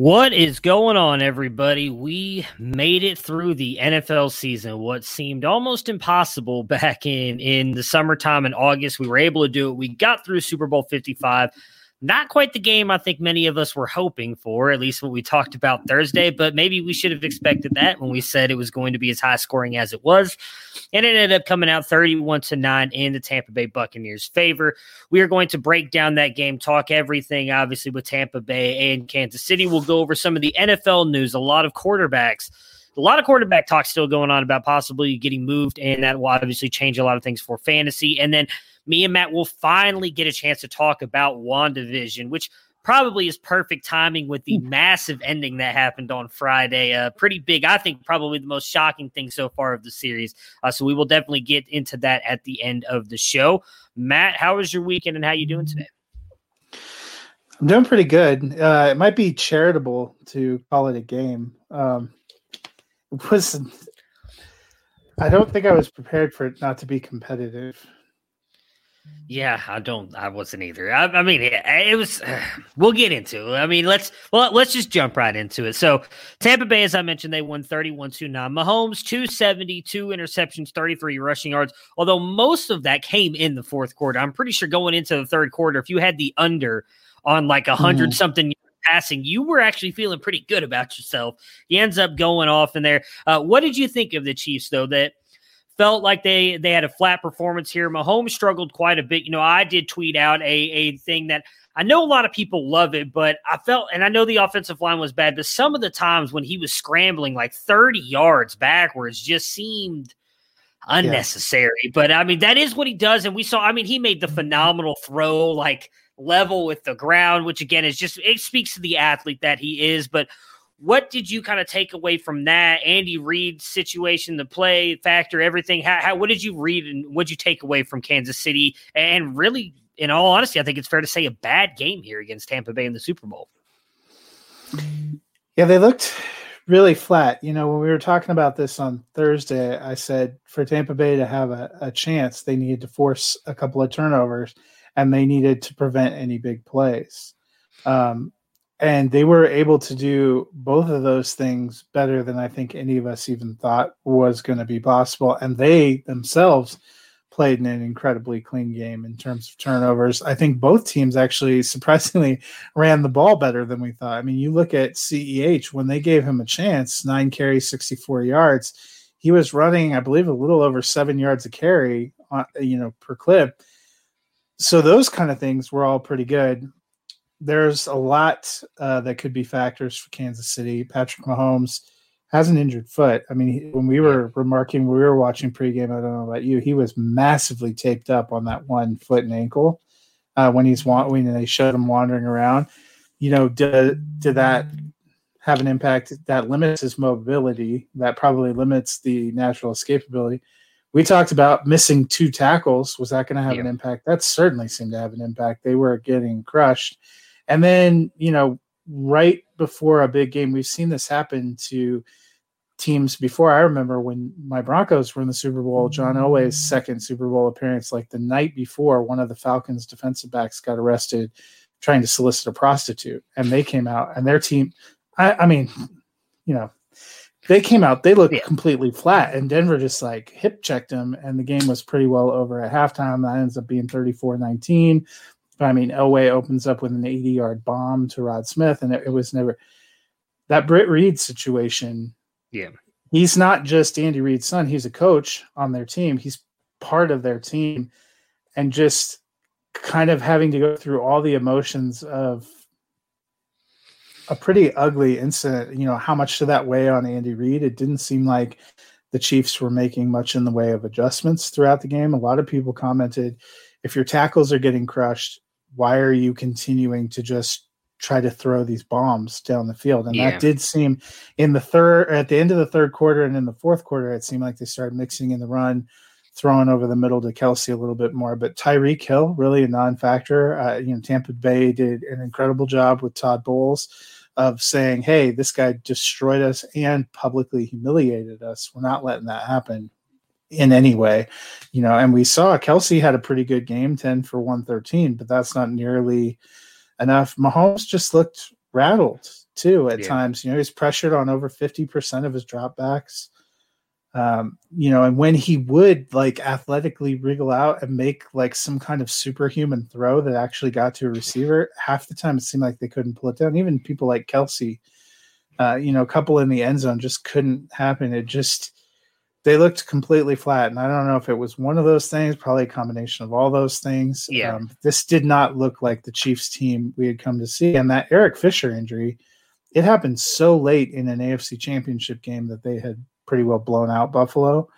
What is going on, everybody? We made it through the NFL season. What seemed almost impossible back in in the summertime in August, we were able to do it. We got through Super Bowl Fifty Five. Not quite the game I think many of us were hoping for, at least what we talked about Thursday, but maybe we should have expected that when we said it was going to be as high scoring as it was. And it ended up coming out 31 to 9 in the Tampa Bay Buccaneers' favor. We are going to break down that game, talk everything, obviously, with Tampa Bay and Kansas City. We'll go over some of the NFL news, a lot of quarterbacks a lot of quarterback talk still going on about possibly getting moved, and that will obviously change a lot of things for fantasy. And then me and Matt will finally get a chance to talk about WandaVision, which probably is perfect timing with the massive ending that happened on Friday. Uh, pretty big, I think, probably the most shocking thing so far of the series. Uh, so we will definitely get into that at the end of the show. Matt, how was your weekend and how you doing today? I'm doing pretty good. Uh, it might be charitable to call it a game. Um, it was I don't think I was prepared for it not to be competitive. Yeah, I don't. I wasn't either. I, I mean, it, it was. Uh, we'll get into. it. I mean, let's well, let's just jump right into it. So, Tampa Bay, as I mentioned, they won 31 2 9. Mahomes, 272 interceptions, 33 rushing yards. Although most of that came in the fourth quarter. I'm pretty sure going into the third quarter, if you had the under on like a 100 mm. something passing, you were actually feeling pretty good about yourself. He ends up going off in there. Uh, what did you think of the Chiefs, though? That felt like they they had a flat performance here. Mahomes struggled quite a bit. You know, I did tweet out a a thing that I know a lot of people love it, but I felt, and I know the offensive line was bad, but some of the times when he was scrambling like 30 yards backwards just seemed unnecessary. Yeah. But I mean, that is what he does. And we saw, I mean, he made the mm-hmm. phenomenal throw like level with the ground, which again is just, it speaks to the athlete that he is. But what did you kind of take away from that Andy Reid situation, the play factor, everything? How, how what did you read and what did you take away from Kansas City? And really, in all honesty, I think it's fair to say a bad game here against Tampa Bay in the Super Bowl. Yeah, they looked really flat. You know, when we were talking about this on Thursday, I said for Tampa Bay to have a, a chance, they needed to force a couple of turnovers and they needed to prevent any big plays. Um, and they were able to do both of those things better than I think any of us even thought was going to be possible. And they themselves played in an incredibly clean game in terms of turnovers. I think both teams actually surprisingly ran the ball better than we thought. I mean, you look at CEH when they gave him a chance, nine carries, 64 yards. He was running, I believe, a little over seven yards a carry, uh, you know, per clip. So those kind of things were all pretty good there's a lot uh, that could be factors for Kansas City. Patrick Mahomes has an injured foot. I mean, when we were remarking, we were watching pregame. I don't know about you. He was massively taped up on that one foot and ankle uh, when he's when they showed him wandering around. You know, did did that have an impact? That limits his mobility. That probably limits the natural escapability. We talked about missing two tackles. Was that going to have yeah. an impact? That certainly seemed to have an impact. They were getting crushed. And then, you know, right before a big game, we've seen this happen to teams before. I remember when my Broncos were in the Super Bowl, John Elway's second Super Bowl appearance, like the night before, one of the Falcons defensive backs got arrested trying to solicit a prostitute. And they came out and their team, I, I mean, you know, they came out, they looked yeah. completely flat, and Denver just like hip checked them, and the game was pretty well over at halftime. That ends up being 34 19. But I mean, Elway opens up with an 80 yard bomb to Rod Smith, and it, was never that Britt Reid situation. Yeah. He's not just Andy Reid's son, he's a coach on their team. He's part of their team. And just kind of having to go through all the emotions of a pretty ugly incident. You know, how much did that weigh on Andy Reid? It didn't seem like the Chiefs were making much in the way of adjustments throughout the game. A lot of people commented if your tackles are getting crushed, why are you continuing to just try to throw these bombs down the field? And yeah. that did seem in the third, at the end of the third quarter and in the fourth quarter, it seemed like they started mixing in the run throwing over the middle to Kelce a little bit more. But Tyreek Hill, really a non-factor. Uh, you know, Tampa Bay did an incredible job with Todd Bowles of saying, "Hey, this guy destroyed us and publicly humiliated us. We're not letting that happen." In any way, you know, and we saw Kelce had a pretty good game, 10 for 113, but that's not nearly enough. Mahomes just looked rattled too at yeah. times. You know, he's pressured on over 50% of his dropbacks um, you know, and when he would like athletically wriggle out and make like some kind of superhuman throw that actually got to a receiver, half the time it seemed like they couldn't pull it down. Even people like Kelce, uh, you know, a couple in the end zone just couldn't happen. It just they looked completely flat, and I don't know if it was one of those things, probably a combination of all those things. Yeah, um, this did not look like the Chiefs team we had come to see, and that Eric Fisher injury. It happened so late in an AFC championship game that they had pretty well blown out Buffalo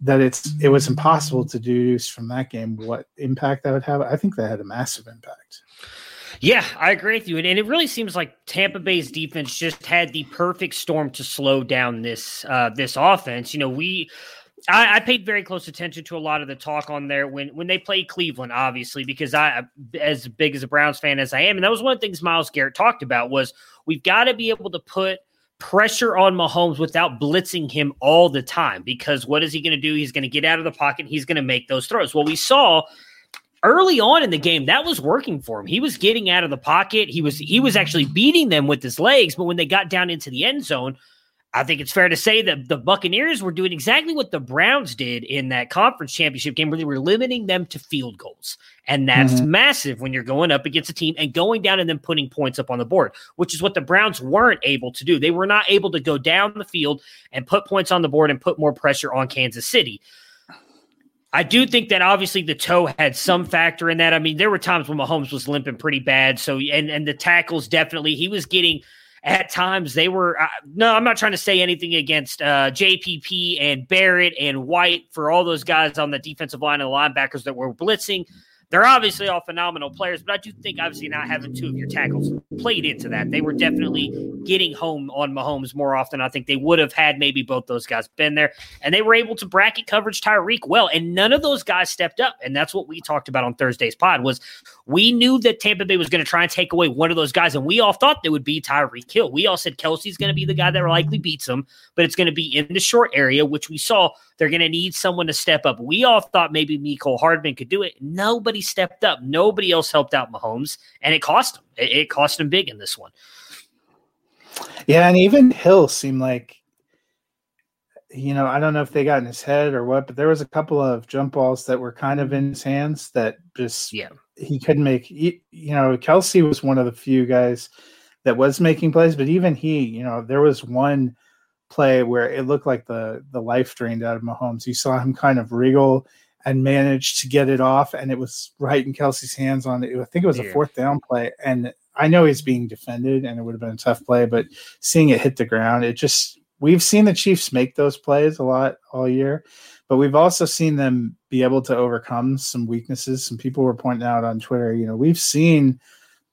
that it's it was impossible to deduce from that game what impact that would have. I think that had a massive impact. Yeah, I agree with you. And, and, it really seems like Tampa Bay's defense just had the perfect storm to slow down this uh, this offense. You know, we I, I, paid very close attention to a lot of the talk on there when when they played Cleveland, obviously, because I as big as a Browns fan as I am, and that was one of the things Myles Garrett talked about was we've got to be able to put pressure on Mahomes without blitzing him all the time. Because what is he going to do? He's going to get out of the pocket. he's going to make those throws. Well, we saw early on in the game that was working for him. He was getting out of the pocket. He was he was actually beating them with his legs. But when they got down into the end zone, I think it's fair to say that the Buccaneers were doing exactly what the Browns did in that conference championship game, where they were limiting them to field goals. And that's mm-hmm. massive when you're going up against a team and going down and then putting points up on the board, which is what the Browns weren't able to do. They were not able to go down the field and put points on the board and put more pressure on Kansas City. I do think that obviously the toe had some factor in that. I mean, there were times when Mahomes was limping pretty bad. So, and and the tackles definitely, he was getting at times they were uh, no i'm not trying to say anything against uh, jpp and barrett and white for all those guys on the defensive line and the linebackers that were blitzing they're obviously all phenomenal players, but I do think obviously not having two of your tackles played into that. They were definitely getting home on Mahomes more often. I think they would have had maybe both those guys been there, and they were able to bracket coverage Tyreek well, and none of those guys stepped up. And that's what we talked about on Thursday's pod was we knew that Tampa Bay was going to try and take away one of those guys, and we all thought they would be Tyreek Hill. We all said Kelce's going to be the guy that likely beats him, but it's going to be in the short area, which we saw they're going to need someone to step up. We all thought maybe Mecole Hardman could do it. Nobody stepped up. Nobody else helped out Mahomes, and it cost him. It, it cost him big in this one. Yeah, and even Hill seemed like, you know, I don't know if they got in his head or what, but there was a couple of jump balls that were kind of in his hands that just yeah he couldn't make. You know, Kelce was one of the few guys that was making plays, but even he, you know, there was one play where it looked like the the life drained out of Mahomes. You saw him kind of wriggle and manage to get it off, and it was right in Kelce's hands on it. I think it was a fourth down play, and I know he's being defended, and it would have been a tough play, but seeing it hit the ground, it just we've seen the Chiefs make those plays a lot all year, but we've also seen them be able to overcome some weaknesses. Some people were pointing out on Twitter, you know, we've seen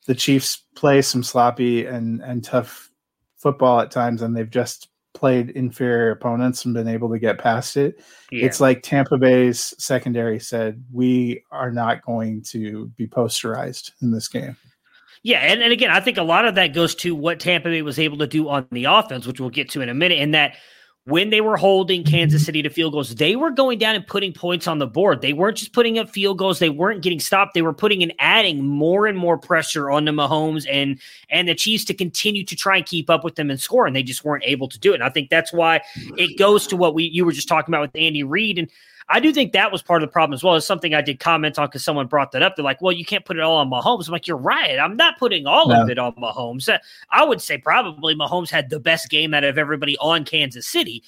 the Chiefs play some sloppy and and tough football at times, and they've just played inferior opponents and been able to get past it. Yeah. It's like Tampa Bay's secondary said, we are not going to be posterized in this game. Yeah, and, and again, I think a lot of that goes to what Tampa Bay was able to do on the offense, which we'll get to in a minute, and that when they were holding mm-hmm. Kansas City to field goals, they were going down and putting points on the board. They weren't just putting up field goals. They weren't getting stopped. They were putting and adding more and more pressure on the Mahomes and and the Chiefs to continue to try and keep up with them and score. And they just weren't able to do it. And I think that's why it goes to what we you were just talking about with Andy Reid. And I do think that was part of the problem as well. As something I did comment on because someone brought that up. They're like, "Well, you can't put it all on Mahomes." I'm like, "You're right. I'm not putting all no. of it on Mahomes." Uh, I would say probably Mahomes had the best game out of everybody on Kansas City.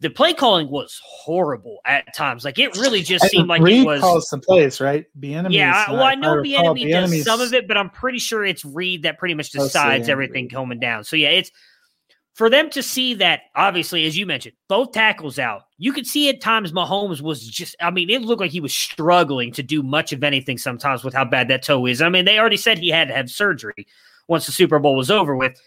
The play calling was horrible at times. Like it really just seemed like it was calls some plays, right? Bieniemy. Yeah, well, I know Bieniemy does some of it, but I'm pretty sure it's Reid that pretty much decides everything coming down. So yeah, it's for them to see that, obviously, as you mentioned, both tackles out, you could see at times Mahomes was just, I mean, it looked like he was struggling to do much of anything sometimes with how bad that toe is. I mean, they already said he had to have surgery once the Super Bowl was over with.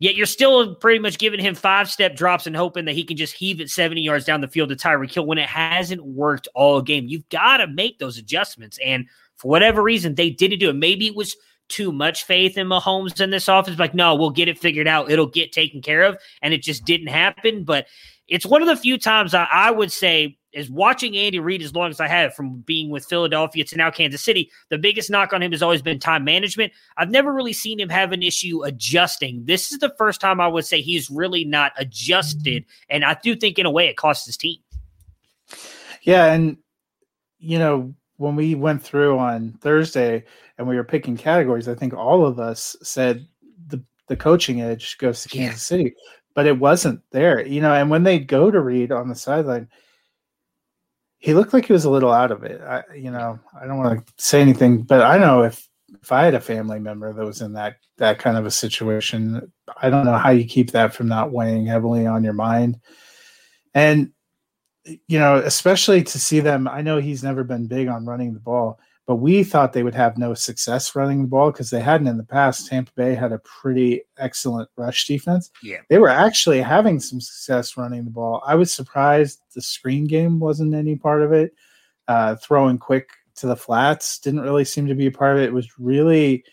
Yet you're still pretty much giving him five step drops and hoping that he can just heave it 70 yards down the field to Tyreek Hill when it hasn't worked all game. You've got to make those adjustments. And for whatever reason, they didn't do it. Maybe it was too much faith in Mahomes in this offense. Like, no, we'll get it figured out. It'll get taken care of. And it just didn't happen. But it's one of the few times I, I would say is watching Andy Reid as long as I have from being with Philadelphia to now Kansas City. The biggest knock on him has always been time management. I've never really seen him have an issue adjusting. This is the first time I would say he's really not adjusted. And I do think in a way it costs his team. Yeah. And, you know, when we went through on Thursday and we were picking categories, I think all of us said the the coaching edge goes to Kansas yeah. City, but it wasn't there, you know. And when they go to Reid on the sideline, he looked like he was a little out of it. I, you know, I don't want to say anything, but I know if if I had a family member that was in that that kind of a situation, I don't know how you keep that from not weighing heavily on your mind. And you know, especially to see them. I know he's never been big on running the ball, but we thought they would have no success running the ball because they hadn't in the past. Tampa Bay had a pretty excellent rush defense. Yeah. They were actually having some success running the ball. I was surprised the screen game wasn't any part of it. Uh, throwing quick to the flats didn't really seem to be a part of it. It was really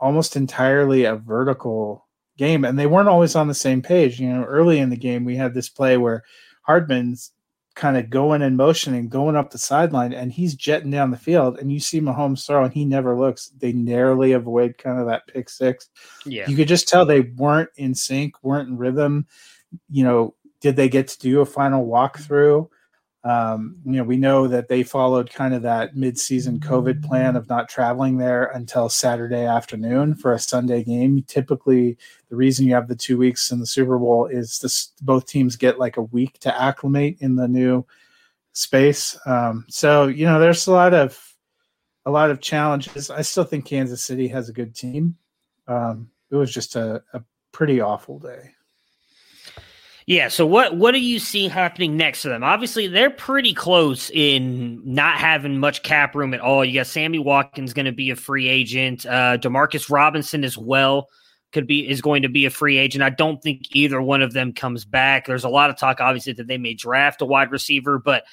almost entirely a vertical game, and they weren't always on the same page. You know, early in the game, we had this play where Hardman's kind of going in motion and going up the sideline, and he's jetting down the field, and you see Mahomes throw, and he never looks. They narrowly avoid kind of that pick six. Yeah, you could just tell they weren't in sync, weren't in rhythm. You know, did they get to do a final walkthrough? Um, you know, we know that they followed kind of that mid-season COVID plan of not traveling there until Saturday afternoon for a Sunday game. Typically, the reason you have the two weeks in the Super Bowl is this: both teams get like a week to acclimate in the new space. Um, so, you know, there's a lot of a lot of challenges. I still think Kansas City has a good team. Um, it was just a, a pretty awful day. Yeah. So what what do you see happening next to them? Obviously, they're pretty close in not having much cap room at all. You got Sammy Watkins going to be a free agent. Uh, Demarcus Robinson as well could be is going to be a free agent. I don't think either one of them comes back. There's a lot of talk, obviously, that they may draft a wide receiver, but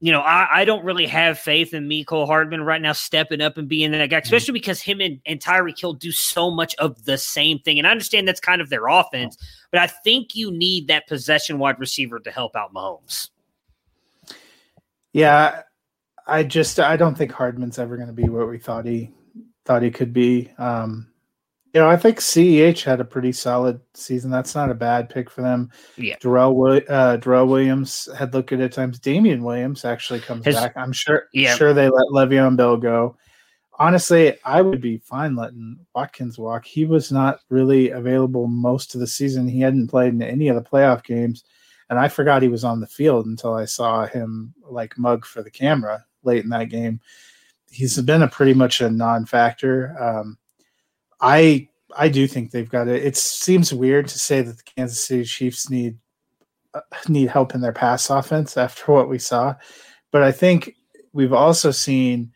you know, I, I, don't really have faith in Mecole Hardman right now stepping up and being that guy, mm-hmm. especially because him and, and Tyreek Hill do so much of the same thing. And I understand that's kind of their offense, but I think you need that possession wide receiver to help out Mahomes. Yeah, I just I don't think Hardman's ever going to be what we thought he thought he could be. Um, you know, I think CEH had a pretty solid season. That's not a bad pick for them. Yeah. Darrel, uh, Darrel Williams had looked good at times. Damien Williams actually comes His, back. I'm sure. Yeah. Sure, they let Le'Veon Bell go. Honestly, I would be fine letting Watkins walk. He was not really available most of the season. He hadn't played in any of the playoff games, and I forgot he was on the field until I saw him like mug for the camera late in that game. He's been a pretty much a non-factor. Um, I I do think they've got it. It seems weird to say that the Kansas City Chiefs need uh, need help in their pass offense after what we saw, but I think we've also seen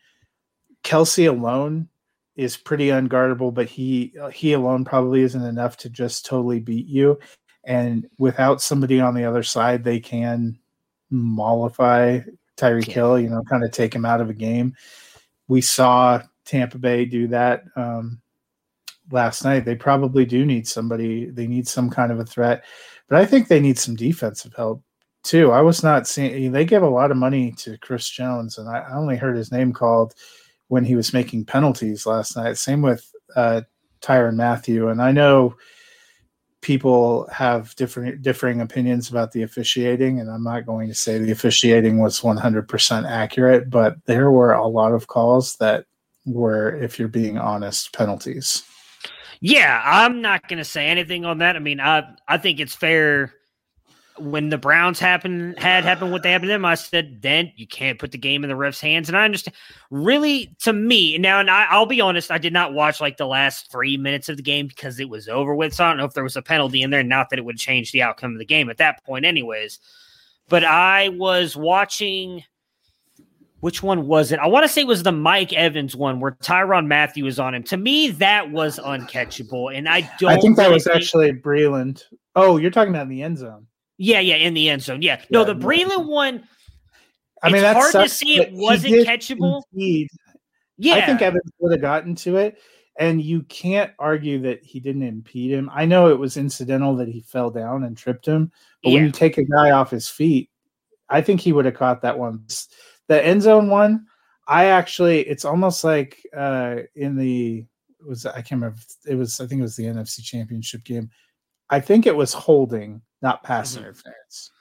Kelce alone is pretty unguardable, but he he alone probably isn't enough to just totally beat you. And without somebody on the other side, they can mollify Tyreek Hill. You know, kind of take him out of a game. We saw Tampa Bay do that. Um, last night. They probably do need somebody. They need some kind of a threat, but I think they need some defensive help too. I was not seeing. They gave a lot of money to Chris Jones, and I only heard his name called when he was making penalties last night. Same with uh, Tyrann Mathieu, and I know people have different differing opinions about the officiating, and I'm not going to say the officiating was 100% accurate, but there were a lot of calls that were, if you're being honest, penalties. Yeah, I'm not going to say anything on that. I mean, I I think it's fair when the Browns happened had happened what they happened to them, I said then you can't put the game in the ref's hands. And I understand really to me now, and I, will be honest, I did not watch like the last three minutes of the game because it was over with. So I don't know if there was a penalty in there, not that it would change the outcome of the game at that point, anyways. But I was watching which one was it? I want to say it was the Mike Evans one where Tyrann Mathieu was on him. To me, that was uncatchable. And I don't I think that really was think- actually Breeland. Oh, you're talking about in the end zone. Yeah, yeah, in the end zone. Yeah. No, Yeah, the no. Breeland one, I mean, It's hard to see it wasn't catchable. impede. yeah. I think Evans would have gotten to it, and you can't argue that he didn't impede him. I know it was incidental that he fell down and tripped him, but when you take a guy off his feet, I think he would have caught that one. The end zone one, I actually, it's almost like uh, in the it was I can't remember. It was I think it was the NFC Championship game. I think it was holding, not pass Mhm. interference.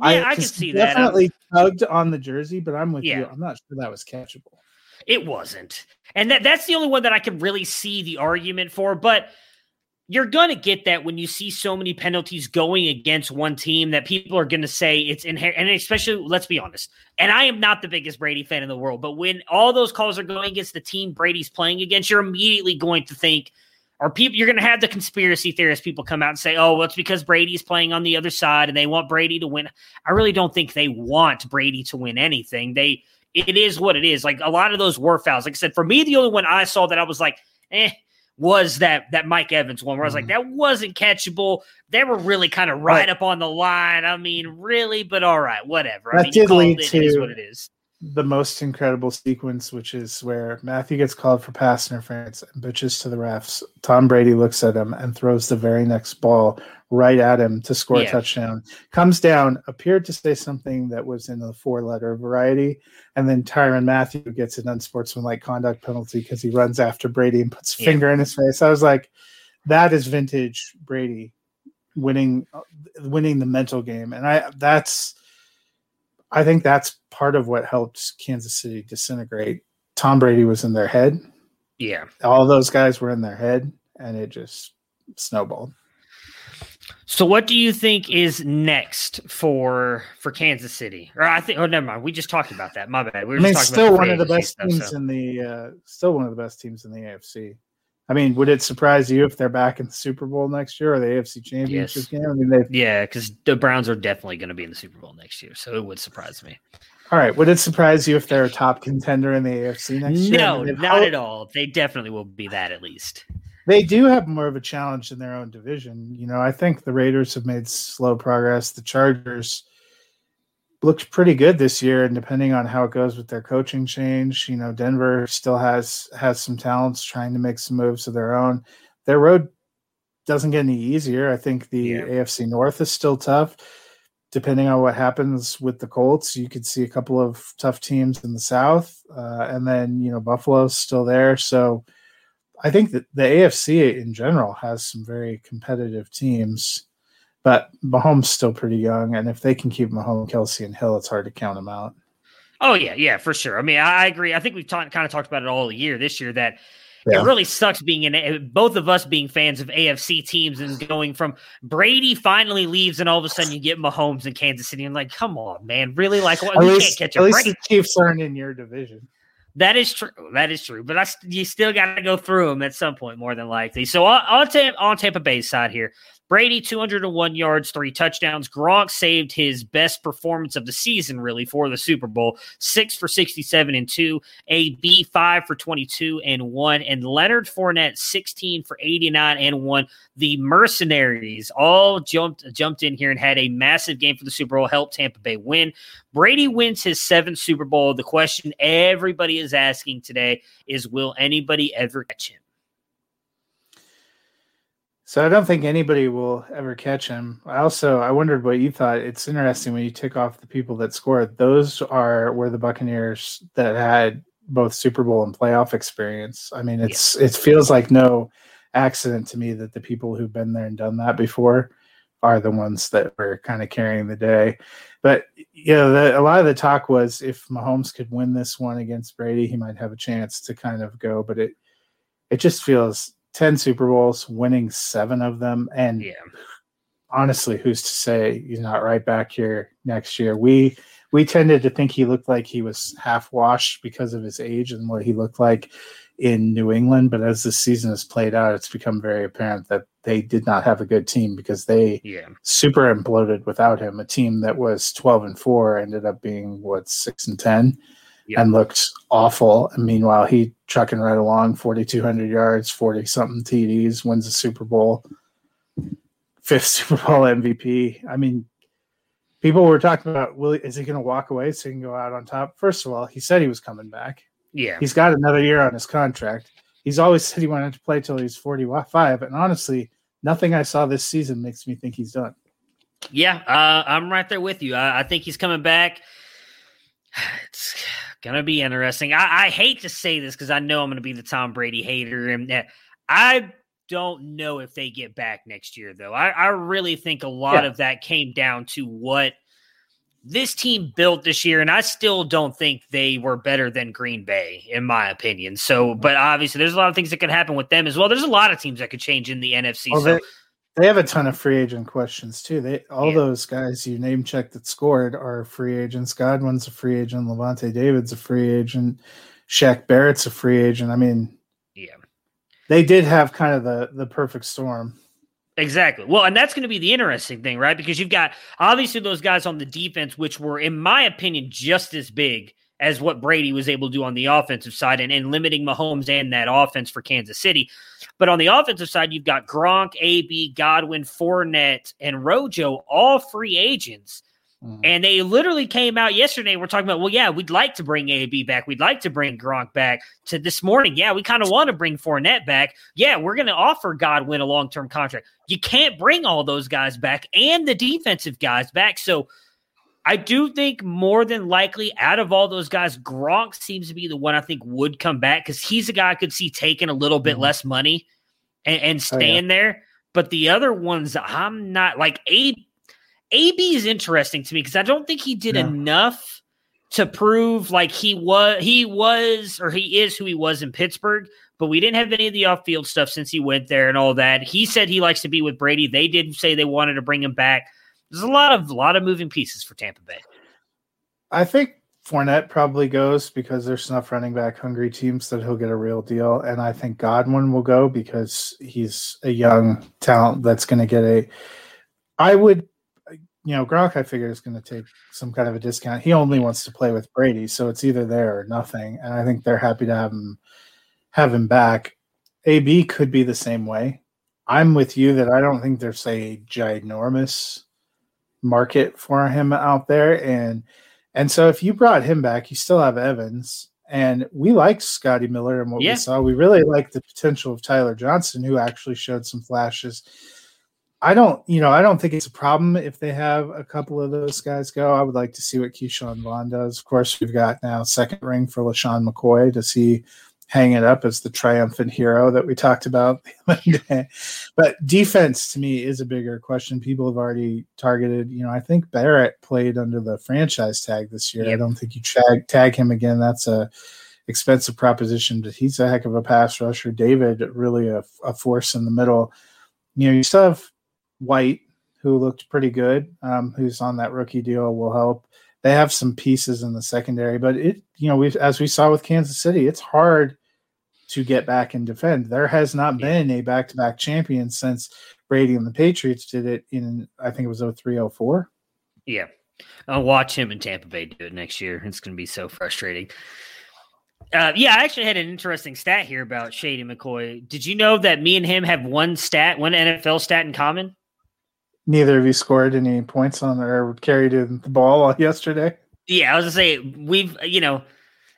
Yeah, I can 'cause see that. Definitely tugged on the jersey, but I'm with you. I'm not sure that was catchable. It wasn't. And that that's the only one that I can really see the argument for. But you're gonna get that when you see so many penalties going against one team that people are gonna say it's inherent and especially let's be honest. And I am not the biggest Brady fan in the world, but when all those calls are going against the team Brady's playing against, you're immediately going to think or people you're going to have the conspiracy theorists people come out and say, "Oh, well, it's because Brady's playing on the other side and they want Brady to win." I really don't think they want Brady to win anything. They it is what it is. Like a lot of those were fouls. Like I said, for me, the only one I saw that I was like, "eh," was that that Mike Evans one where I was like, Mhm. "That wasn't catchable." They were really kind of right up on the line. I mean, really, but all right, whatever. I That mean, did lead it, it is what it is. The most incredible sequence, which is where Mathieu gets called for pass interference and bitches to the refs. Tom Brady looks at him and throws the very next ball right at him to score Yeah. a touchdown. Comes down, appeared to say something that was in the four letter variety, and then Tyrann Mathieu gets an unsportsmanlike conduct penalty because he runs after Brady and puts a Yeah. finger in his face. I was like, that is vintage Brady winning uh, winning the mental game. And I that's I think that's part of what helped Kansas City disintegrate. Tom Brady was in their head. Yeah. All those guys were in their head, and it just snowballed. So what do you think is next for for Kansas City? Or I think oh never mind. We just talked about that. My bad. We were I mean, just talking still about one of the best agency teams stuff, so- in the uh, still one of the best teams in the AFC. I mean, would it surprise you if they're back in the Super Bowl next year or the AFC Championship Yes. game? I mean, Yeah, because the Browns are definitely going to be in the Super Bowl next year, so it would surprise me. all right. Would it surprise you if they're a top contender in the AFC next year? I No, mean, not at all. They definitely will be that at least. They do have more of a challenge in their own division. You know, I think the Raiders have made slow progress. The Chargers looked pretty good this year, and depending on how it goes with their coaching change, you know, Denver still has has some talents trying to make some moves of their own. Their road doesn't get any easier. I think the Yeah. AFC North is still tough. Depending on what happens with the Colts, you could see a couple of tough teams in the South, uh, and then you know Buffalo's still there. So I think that the AFC in general has some very competitive teams, but Mahomes still pretty young, and if they can keep Mahomes, Kelce, and Hill, it's hard to count them out. Oh yeah, yeah, for sure. I mean, I, agree. I think we've ta- kind of talked about it all year this year that Yeah. it really sucks being in both of us being fans of AFC teams and going from Brady finally leaves and all of a sudden you get Mahomes in Kansas City and like, come on, man, really? Like, well, At least, can't catch at a least break. the Chiefs aren't in your division. That is true. That is true. But I, you still got to go through them at some point, more than likely. So on, on, Tam- on Tampa Bay's side here, Brady 201 yards, three touchdowns. Gronk saved his best performance of the season, really, for the Super Bowl. Six for 67 and two. AB five for 22 and one. And Leonard Fournette 16 for 89 and one. The Mercenaries all jumped jumped in here and had a massive game for the Super Bowl, helped Tampa Bay win. Brady wins his seventh Super Bowl. The question everybody is asking today is will anybody ever catch him? So I don't think anybody will ever catch him. I also I wondered what you thought. It's interesting when you tick off the people that scored. Those are were the Buccaneers that had both Super Bowl and playoff experience. I mean, it's yeah. it feels like no accident to me that the people who've been there and done that before are the ones that were kind of carrying the day. But you know, the, a lot of the talk was if Mahomes could win this one against Brady, he might have a chance to kind of go. But it it just feels ten Super Bowls, winning seven of them, and yeah. honestly, who's to say he's not right back here next year? We we tended to think he looked like he was half washed because of his age and what he looked like in New England. But as the season has played out, it's become very apparent that they did not have a good team because they yeah. super imploded without him. A team that was 12 and 4 ended up being what 6 and 10 yep. and looked awful. And meanwhile, he trucking right along 4200 yards, 40 something TDs, wins the Super Bowl. Fifth Super Bowl MVP. I mean, people were talking about will is he going to walk away so he can go out on top? First of all, he said he was coming back. Yeah. He's got another year on his contract. He's always said he wanted to play till he's 45. And honestly, nothing I saw this season makes me think he's done. Yeah, uh, I'm right there with you. I, I, think he's coming back. It's gonna be interesting. I, I hate to say this because I know I'm gonna be the Tom Brady hater, and uh, I don't know if they get back next year. Though I, I really think a lot yeah. of that came down to what this team built this year, and I still don't think they were better than Green Bay, in my opinion. So, but obviously, there's a lot of things that could happen with them as well. There's a lot of teams that could change in the NFC. So. they, they, have a ton of free agent questions too. They all yeah. those guys you name checked that scored are free agents. Godwin's a free agent. Lavonte David's a free agent. Shaq Barrett's a free agent. I mean, yeah, they did have kind of the the perfect storm. Exactly. Well, and that's going to be the interesting thing, right? Because you've got obviously those guys on the defense, which were, in my opinion, just as big as what Brady was able to do on the offensive side and, and limiting Mahomes and that offense for Kansas City. But on the offensive side, you've got Gronk, AB, Godwin, Fournette, and Rojo, all free agents Mm-hmm. And they literally came out yesterday. We're talking about, well, yeah, we'd like to bring AB back. We'd like to bring Gronk back. To this morning, yeah, we kind of want to bring Fournette back. Yeah, we're going to offer Godwin a long term contract. You can't bring all those guys back and the defensive guys back. So I do think more than likely, out of all those guys, Gronk seems to be the one I think would come back because he's a guy I could see taking a little bit mm-hmm. less money and, and staying oh, yeah. there. But the other ones, I'm not like AB AB is interesting to me because I don't think he did yeah. enough to prove like he was he was or he is who he was in Pittsburgh. But we didn't have any of the off field stuff since he went there and all that. He said he likes to be with Brady. They didn't say they wanted to bring him back. There's a lot of a lot of moving pieces for Tampa Bay. I think Fournette probably goes because there's enough running back hungry teams that he'll get a real deal. And I think Godwin will go because he's a young talent that's going to get a. I would you know, Gronk, I figure is going to take some kind of a discount. He only wants to play with Brady, so it's either there or nothing. And I think they're happy to have him have him back. AB could be the same way. I'm with you that I don't think there's a ginormous market for him out there, and and so if you brought him back, you still have Evans, and we liked Scotty Miller and what yeah. we saw. We really liked the potential of Tyler Johnson, who actually showed some flashes I don't, you know, I don't think it's a problem if they have a couple of those guys go. I would like to see what Ke'Shawn Vaughn does. Of course, we've got now second ring for LeSean McCoy. Does he hang it up as the triumphant hero that we talked about But defense to me is a bigger question. People have already targeted, you know, I think Barrett played under the franchise tag this year. Yep. I don't think you tag, tag him again. That's a expensive proposition, but he's a heck of a pass rusher. David, really a, a force in the middle. You know, you still have White, who looked pretty good, um, who's on that rookie deal, will help. They have some pieces in the secondary, but it, you know, we as we saw with Kansas City, it's hard to get back and defend. There has not yeah. been a back-to-back champion since Brady and the Patriots did it in, I think it was 0304. Yeah. I'll watch him in Tampa Bay do it next year. It's going to be so frustrating. Uh, yeah, I actually had an interesting stat here about Shady McCoy. Did you know that me and him have one stat, one NFL stat in common? neither of you scored any points on or carried in the ball yesterday. Yeah, I was gonna say we've you know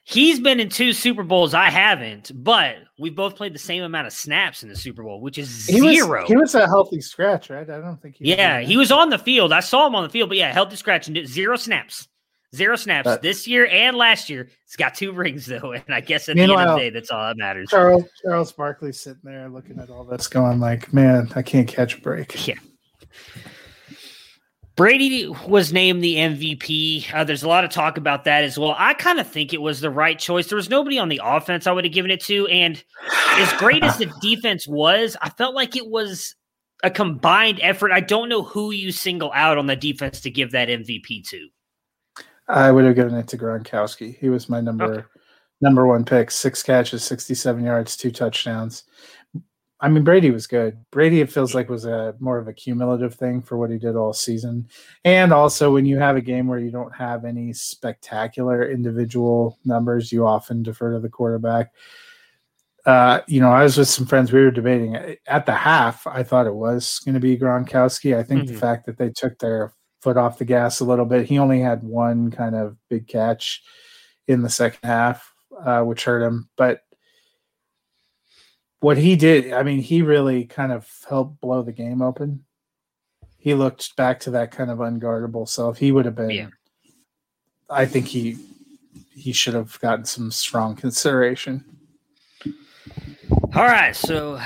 He's been in two Super Bowls. I haven't, but we both played the same amount of snaps in the Super Bowl, which is He zero. was, he was a healthy scratch, right? I don't think he yeah, he was on the field. I saw him on the field, but yeah, healthy scratch and zero snaps. Zero snaps But- this year and last year. He's got two rings though, and I guess at the end of the day, that's all that matters. Charles Charles Barkley sitting there looking at all this, going like, "Man, I can't catch a break." Yeah. Brady was named the MVP. Uh, there's a lot of talk about that as well. I kind of think it was the right choice. There was nobody on the offense I would have given it to. And as great as the defense was, I felt like it was a combined effort. I don't know who you single out on the defense to give that MVP to. I would have given it to Gronkowski. He was my number Okay. number one pick. Six catches, sixty-seven yards, two touchdowns. I mean, Brady was good. Brady, it feels like was a more of a cumulative thing for what he did all season, and also when you have a game where you don't have any spectacular individual numbers, you often defer to the quarterback. Uh, you know, I was with some friends. We were debating at the half. I thought it was going to be Gronkowski. I think the Mhm. fact that they took their foot off the gas a little bit. He only had one kind of big catch in the second half, uh, which hurt him. But what he did, I mean, he really kind of helped blow the game open. He looked back to that kind of unguardable self. He would have been. Yeah. I think he he should have gotten some strong consideration. All right. So,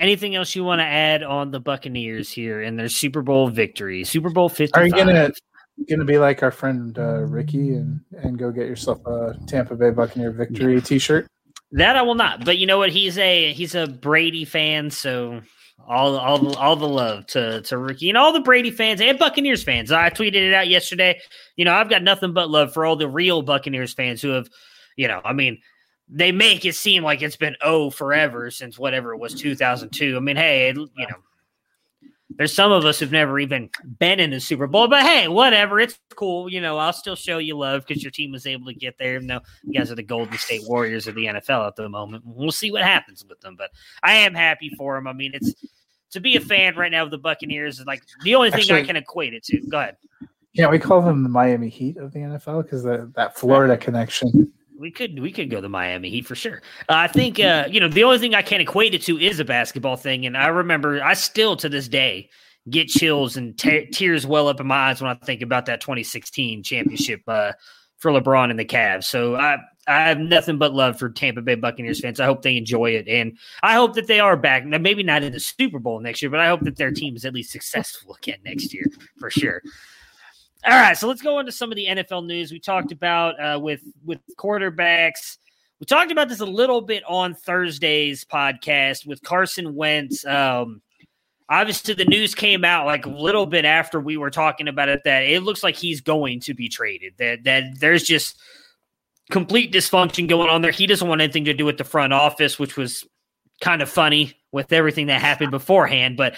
anything else you want to add on the Buccaneers here and their Super Bowl victory? Super Bowl 55. Are you gonna gonna be like our friend uh, Ricky and and go get yourself a Tampa Bay Buccaneer victory T-shirt? That I will not. But you know what? He's a he's a Brady fan, so all all all the love to to Ricky and all the Brady fans and Buccaneers fans. I tweeted it out yesterday. You know, I've got nothing but love for all the real Buccaneers fans who have, you know, I mean, they make it seem like it's been oh forever since whatever it was 2002. I mean, hey, you know, there's some of us who've never even been in a Super Bowl, but hey, whatever, it's cool. You know, I'll still show you love because your team was able to get there. Even though you guys are the Golden State Warriors of the NFL at the moment, we'll see what happens with them. But I am happy for them. I mean, it's to be a fan right now of the Buccaneers is like the only thing I can equate it to. Go ahead. Can't we call them the Miami Heat of the NFL because that Florida connection? We could we could go the Miami Heat for sure. Uh, I think uh, you know the only thing I can equate it to is a basketball thing, and I remember I still to this day get chills and te- tears well up in my eyes when I think about that 2016 championship uh, for LeBron and the Cavs. So I I have nothing but love for Tampa Bay Buccaneers fans. I hope they enjoy it, and I hope that they are back. Now, maybe not in the Super Bowl next year, but I hope that their team is at least successful again next year for sure. All right, so let's go into some of the NFL news we talked about uh, with with quarterbacks. We talked about this a little bit on Thursday's podcast with Carson Wentz. Um, obviously, the news came out like a little bit after we were talking about it that it looks like he's going to be traded. That that there's just complete dysfunction going on there. He doesn't want anything to do with the front office, which was kind of funny with everything that happened beforehand. But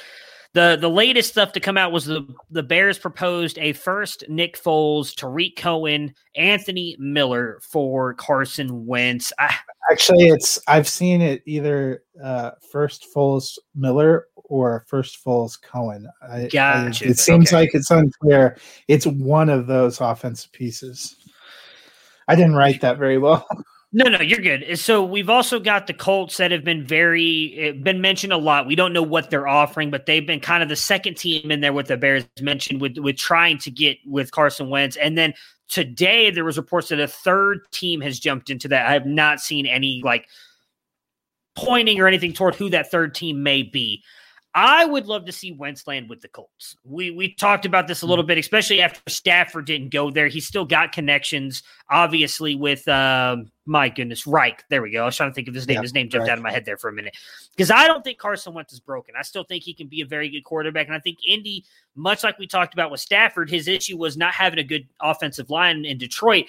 the the latest stuff to come out was the the Bears proposed a first Nick Foles, Tarik Cohen, Anthony Miller for Carson Wentz. I, Actually, it's I've seen it either uh, first Foles Miller or first Foles Cohen. I, I- Gotcha. it seems Okay. like it's unclear. It's one of those offensive pieces. I didn't write that very well. No, no, you're good. So we've also got the Colts that have been very eh, been mentioned a lot. We don't know what they're offering, but they've been kind of the second team in there with the Bears mentioned with with trying to get with Carson Wentz. And then today there was reports that a third team has jumped into that. I have not seen any like pointing or anything toward who that third team may be. I would love to see Wentz land with the Colts. We we talked about this a little bit, especially after Stafford didn't go there. He still got connections, obviously, with um, my goodness, Reich. There we go. I was trying to think of his name. Yeah, his name jumped out of my head there for a minute. Because I don't think Carson Wentz is broken. I still think he can be a very good quarterback. And I think Indy, much like we talked about with Stafford, his issue was not having a good offensive line in Detroit.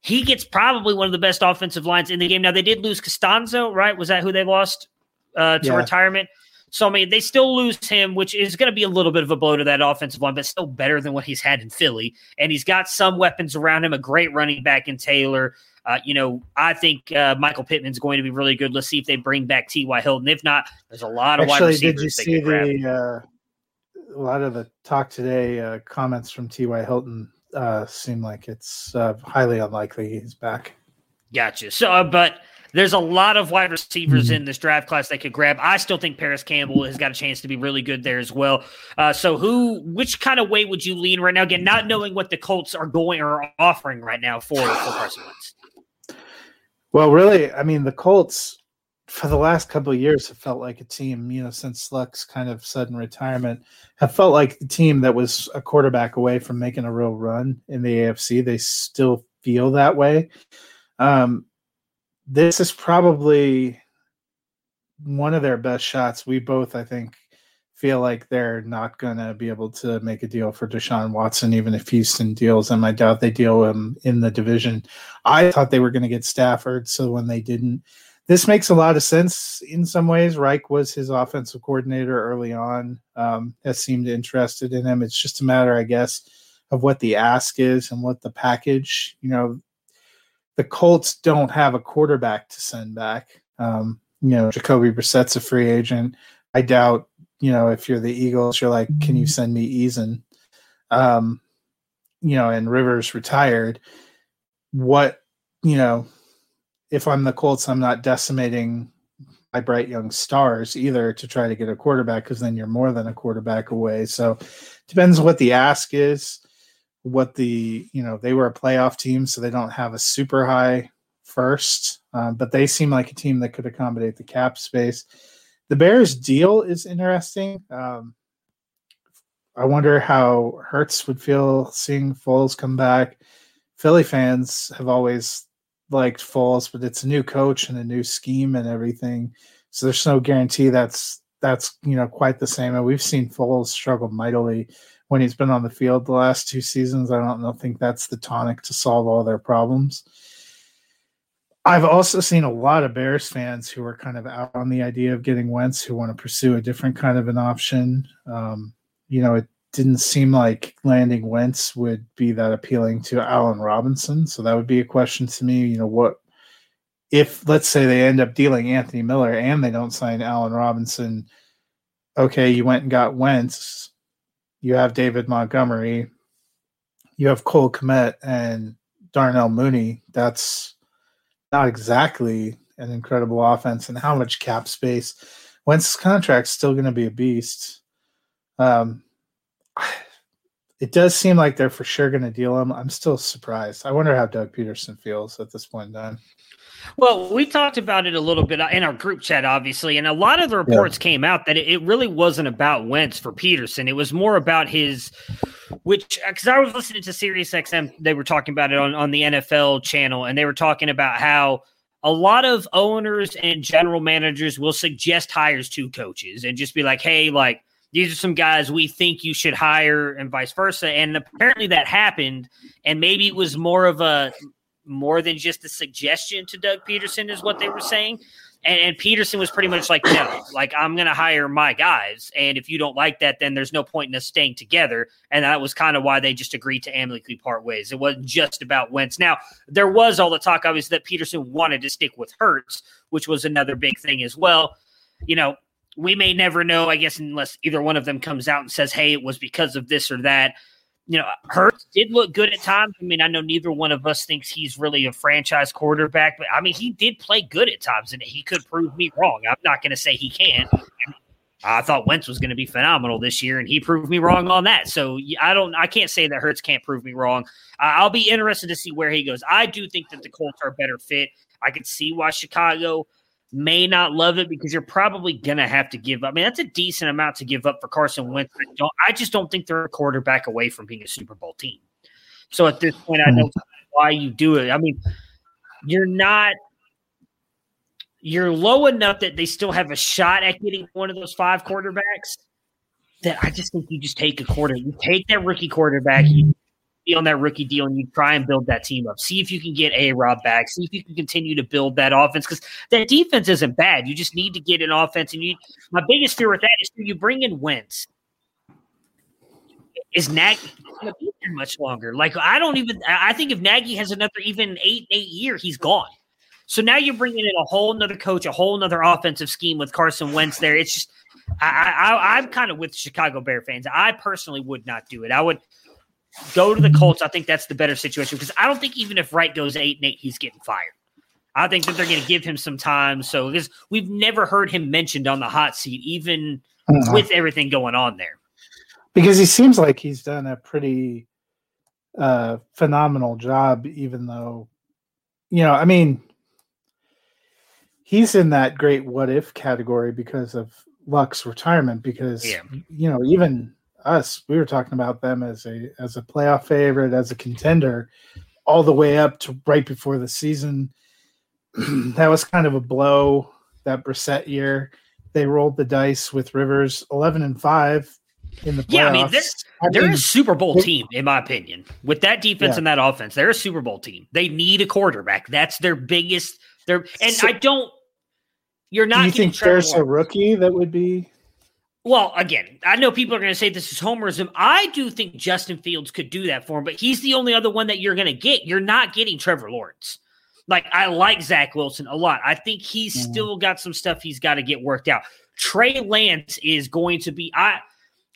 He gets probably one of the best offensive lines in the game. Now they did lose Castonzo, right? Was that who they lost uh, to Yeah. retirement? So I mean, they still lose him, which is going to be a little bit of a blow to that offensive line, but still better than what he's had in Philly. And he's got some weapons around him. A great running back in Taylor. Uh, you know, I think uh, Michael Pittman's going to be really good. Let's see if they bring back T.Y. Hilton. If not, there's a lot of wide Actually, did receivers you see the uh, a lot of the talk today? Uh, comments from T.Y. Hilton uh, seem like it's uh, highly unlikely he's back. Gotcha. So, uh, but there's a lot of wide receivers in this draft class they could grab. I still think Parris Campbell has got a chance to be really good there as well. Uh, so, who, which kind of way would you lean right now? Again, not knowing what the Colts are going or offering right now for, for Carson Wentz. Well, really, I mean, the Colts for the last couple of years have felt like a team, you know, since Luck's kind of sudden retirement, have felt like the team that was a quarterback away from making a real run in the AFC. They still feel that way. Um, this is probably one of their best shots. We both, I think, feel like they're not going to be able to make a deal for Deshaun Watson, even if Houston deals him. I doubt they deal him in the division. I thought they were going to get Stafford, so when they didn't, this makes a lot of sense in some ways. Reich was his offensive coordinator early on, um, has seemed interested in him. It's just a matter, I guess, of what the ask is and what the package. You know, the Colts don't have a quarterback to send back. Um, you know, Jacoby Brissett's a free agent. I doubt, you know, if you're the Eagles, you're like, can you mm-hmm. send me Eason? Um, you know, and Rivers retired. What, you know, if I'm the Colts, I'm not decimating my bright young stars either to try to get a quarterback because then you're more than a quarterback away. So depends what the ask is, what the you know they were a playoff team, so they don't have a super high first, um, but they seem like a team that could accommodate the cap space. The Bears deal is interesting. Um, I wonder how Hurts would feel seeing Foles come back. Philly fans have always liked Foles, but it's a new coach and a new scheme and everything. So there's no guarantee that's that's you know quite the same. And we've seen Foles struggle mightily when he's been on the field the last two seasons. I don't know, think that's the tonic to solve all their problems. I've also seen a lot of Bears fans who are kind of out on the idea of getting Wentz, who want to pursue a different kind of an option. Um, you know, it didn't seem like landing Wentz would be that appealing to Allen Robinson. So that would be a question to me. You know, what if let's say they end up dealing Anthony Miller and they don't sign Allen Robinson? Okay, you went and got Wentz. You have David Montgomery. You have Cole Kmet and Darnell Mooney. That's not exactly an incredible offense. And how much cap space? Wentz's contract's still going to be a beast. Um, it does seem like they're for sure going to deal him. I'm still surprised. I wonder how Doug Pederson feels at this point in time. Well, we talked about it a little bit uh, in our group chat, obviously, and a lot of the reports yeah. came out that it really wasn't about Wentz for Pederson. It was more about his, which uh, because I was listening to Sirius XM, they were talking about it on on the NFL channel, and they were talking about how a lot of owners and general managers will suggest hires to coaches and just be like, "Hey, like." These are some guys we think you should hire and vice versa. And apparently that happened. And maybe it was more of a more than just a suggestion to doug pederson is what they were saying. And, and pederson was pretty much like no like i'm to hire my guys. And if you don't like that then there's no point in us staying together. And that was kind of why they just agreed to amicably part ways. It wasn't just about wentz. Now there was all the talk obviously that pederson wanted to stick with hurts which was another big thing as well. You know we may never know, I guess, unless either one of them comes out and says, hey, it was because of this or that. You know, Hurts did look good at times. I mean, I know neither one of us thinks he's really a franchise quarterback, but I mean, he did play good at times, and he could prove me wrong. I'm not going to say he can't. I thought Wentz was going to be phenomenal this year, and he proved me wrong on that. So I don't, I can't say that Hurts can't prove me wrong. I'll be interested to see where he goes. I do think that the Colts are a better fit. I could see why Chicago may not love it because you're probably gonna have to give up. I mean, that's a decent amount to give up for Carson Wentz. I, don't, I just don't think they're a quarterback away from being a Super Bowl team. So at this point, I don't know why you do it. I mean, you're not you're low enough that they still have a shot at getting one of those five quarterbacks. That I just think you just take a quarter, you take that rookie quarterback, you be on that rookie deal and you try and build that team up. See if you can get A Rob back. See if you can continue to build that offense because that defense isn't bad. You just need to get an offense. And you, my biggest fear with that is you bring in Wentz. Is Nagy going to be there much longer? Like I don't even. I think if Nagy has another even eight eight year, he's gone. So now you're bringing in a whole another coach, a whole another offensive scheme with Carson Wentz there. It's just I, I I'm kind of with Chicago Bear fans. I personally would not do it. I would Go to the Colts. I think that's the better situation because I don't think even if Reich goes eight and eight, he's getting fired. I think that they're going to give him some time. So because we've never heard him mentioned on the hot seat, even uh-huh. with everything going on there. Because he seems like he's done a pretty uh, phenomenal job, even though, you know, I mean, he's in that great what if category because of Luck's retirement. Because yeah. you know, even us, we were talking about them as a as a playoff favorite, as a contender, all the way up to right before the season that was kind of a blow that Brissett year. They rolled the dice with Rivers, eleven and five in the playoffs. Yeah, I mean they're, they're mean, a Super Bowl team, in my opinion. With that defense yeah. and that offense, they're a Super Bowl team. They need a quarterback. That's their biggest. Their and so, I don't. You're not. Do you think there's a rookie that would be? Well, again, I know people are going to say this is homerism. I do think Justin Fields could do that for him, but he's the only other one that you're going to get. You're not getting Trevor Lawrence. Like I like Zach Wilson a lot. I think he's mm. still got some stuff he's got to get worked out. Trey Lance is going to be I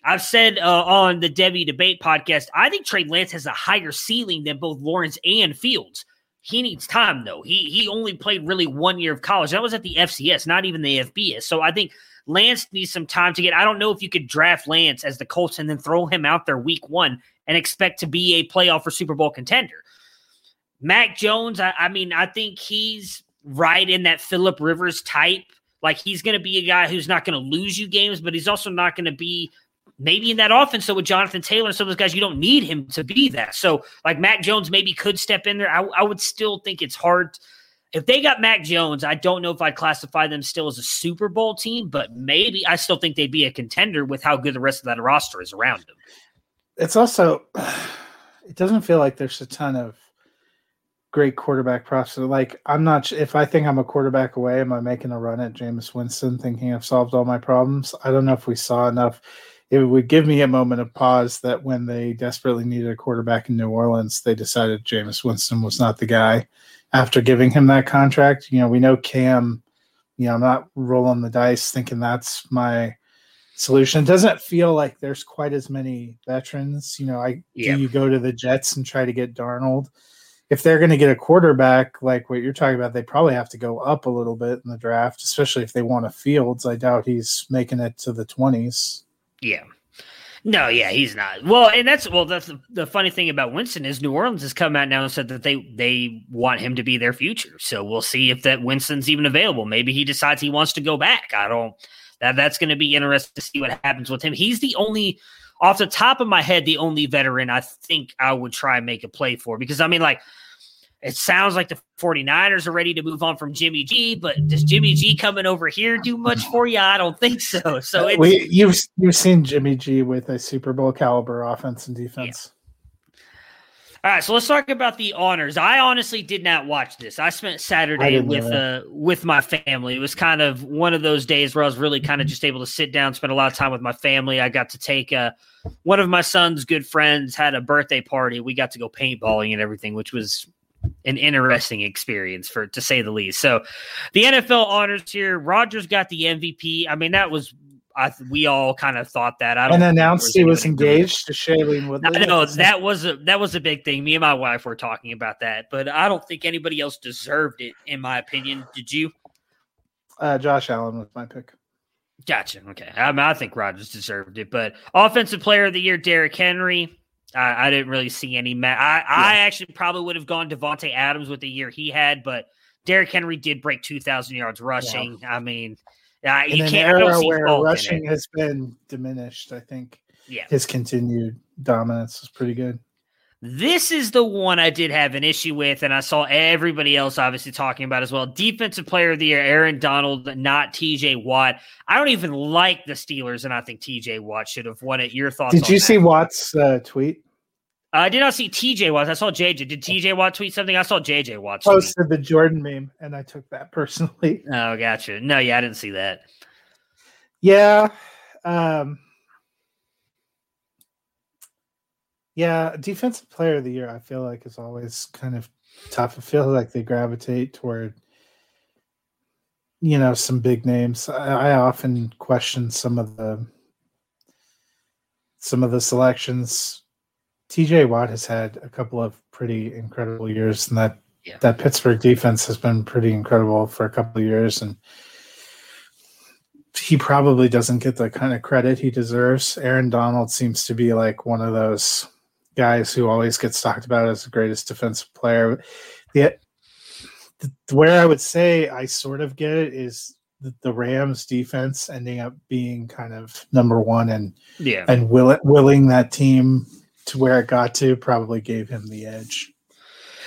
I've said uh, on the Debbie Debate podcast, I think Trey Lance has a higher ceiling than both Lawrence and Fields. He needs time though. He he only played really one year of college. That was at the FCS, not even the FBS. So I think Lance needs some time to get. I don't know if you could draft Lance as the Colts and then throw him out there week one and expect to be a playoff or Super Bowl contender. Mac Jones, I, I mean, I think he's right in that Philip Rivers type. Like he's going to be a guy who's not going to lose you games, but he's also not going to be maybe in that offense. So with Jonathan Taylor and some of those guys, you don't need him to be that. So like Mac Jones maybe could step in there. I, I would still think it's hard. If they got Mac Jones, I don't know if I'd classify them still as a Super Bowl team, but maybe I still think they'd be a contender with how good the rest of that roster is around them. It's also, it doesn't feel like there's a ton of great quarterback prospect. Like I'm not if I think I'm a quarterback away, am I making a run at Jameis Winston thinking I've solved all my problems? I don't know if we saw enough. It would give me a moment of pause that when they desperately needed a quarterback in New Orleans, they decided Jameis Winston was not the guy after giving him that contract. You know, we know Cam, you know, I'm not rolling the dice thinking that's my solution. It doesn't feel like there's quite as many veterans. You know, I do you go to the Jets and try to get Darnold? if they're going to get a quarterback like what you're talking about, they probably have to go up a little bit in the draft, especially if they want a Fields. I doubt he's making it to the 20s. Yeah. No, yeah, he's not. Well, and that's well, that's the, the, funny thing about Winston is New Orleans has come out now and said that they they want him to be their future. So we'll see if that Winston's even available. Maybe he decides he wants to go back. I don't. That that's going to be interesting to see what happens with him. He's the only, off the top of my head, the only veteran I think I would try and make a play for because I mean, like it sounds like the 49ers are ready to move on from Jimmy G, but does Jimmy G coming over here do much for you? I don't think so. So it's, we, you've you've seen Jimmy G with a Super Bowl caliber offense and defense. Yeah. All right, so let's talk about the honors. I honestly did not watch this. I spent Saturday I with uh with my family. It was kind of one of those days where I was really kind of just able to sit down, spend a lot of time with my family. I got to take uh one of my son's good friends had a birthday party. We got to go paintballing and everything, which was an interesting experience for to say the least. So the NFL honors here. Rodgers got the MVP. I mean, that was I we all kind of thought that. I don't and announced he was engaged to Shailene Woodley. No, that was a that was a big thing. Me and my wife were talking about that, but I don't think anybody else deserved it, in my opinion. Did you? Uh, Josh Allen was my pick. Gotcha. Okay, I, mean, I think Rodgers deserved it, but offensive player of the year, Derrick Henry. I, I didn't really see any. Ma- I, yeah. I actually probably would have gone Davante Adams with the year he had, but Derrick Henry did break 2,000 yards rushing. Yeah. I mean, uh, you can't. Era where rushing has been diminished. I think. Yeah. His continued dominance was pretty good. This is the one I did have an issue with, and I saw everybody else obviously talking about as well. Defensive player of the year, Aaron Donald, not TJ Watt. I don't even like the Steelers, and I think TJ Watt should have won it. Your thoughts? Did you that? see Watt's uh, tweet? I did not see TJ Watt. I saw JJ. Did TJ Watt tweet something? I saw JJ Watt. Posted the Jordan meme, and I took that personally. Oh, gotcha. No, yeah, I didn't see that. Yeah. Um, Yeah, defensive player of the year, I feel like is always kind of tough. I feel like they gravitate toward, you know, some big names. I, I often question some of the some of the selections. TJ Watt has had a couple of pretty incredible years, and that yeah. that Pittsburgh defense has been pretty incredible for a couple of years, and he probably doesn't get the kind of credit he deserves. Aaron Donald seems to be like one of those guys who always gets talked about as the greatest defensive player. The, the where I would say I sort of get it is the, the Rams defense ending up being kind of number one and yeah and will it, willing that team to where it got to probably gave him the edge.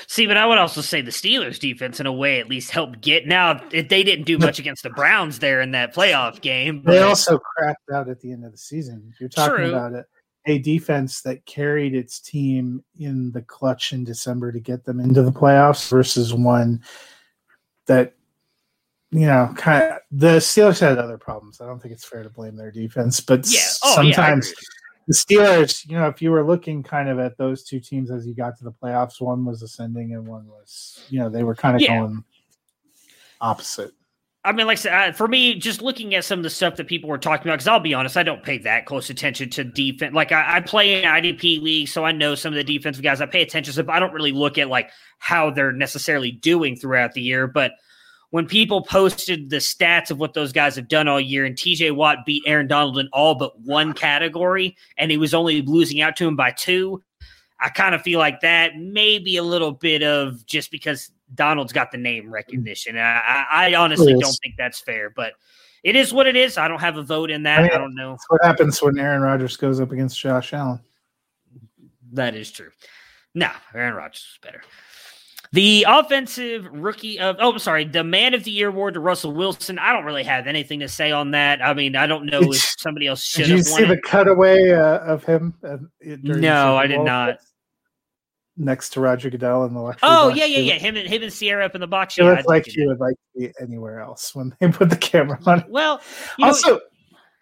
See, but I would also say the Steelers defense, in a way, at least helped get. Now if they didn't do much against the Browns there in that playoff game. But... They also crapped out at the end of the season. You're talking True. about it, a defense that carried its team in the clutch in December to get them into the playoffs versus one that you know, kind of the Steelers had other problems. I don't think it's fair to blame their defense, but yeah. oh, sometimes yeah, the Steelers, you know, if you were looking kind of at those two teams as you got to the playoffs, one was ascending and one was, you know, they were kind of yeah. going opposite. I mean, like I said, for me, just looking at some of the stuff that people were talking about, because I'll be honest, I don't pay that close attention to defense. Like I, I, play in IDP league, so I know some of the defensive guys. I pay attention to, but I don't really look at like how they're necessarily doing throughout the year. But when people posted the stats of what those guys have done all year, and TJ Watt beat Aaron Donald in all but one category, and he was only losing out to him by two. I kind of feel like that maybe a little bit of just because Donald's got the name recognition. I, I honestly don't think that's fair, but it is what it is. I don't have a vote in that. I, mean, I don't know. what happens when Aaron Rodgers goes up against Josh Allen. That is true. No, Aaron Rodgers is better. The offensive rookie of oh, I'm sorry, the man of the year award to Russell Wilson. I don't really have anything to say on that. I mean, I don't know if somebody else should. Did you see the cutaway uh, of him? Uh, no, I did not. Next to Roger Goodell in the lecture. Oh box. yeah, yeah, yeah. Him and him and Ciara up in the box. It yeah, looked like he would like to be anywhere else when they put the camera on. Well, also, know,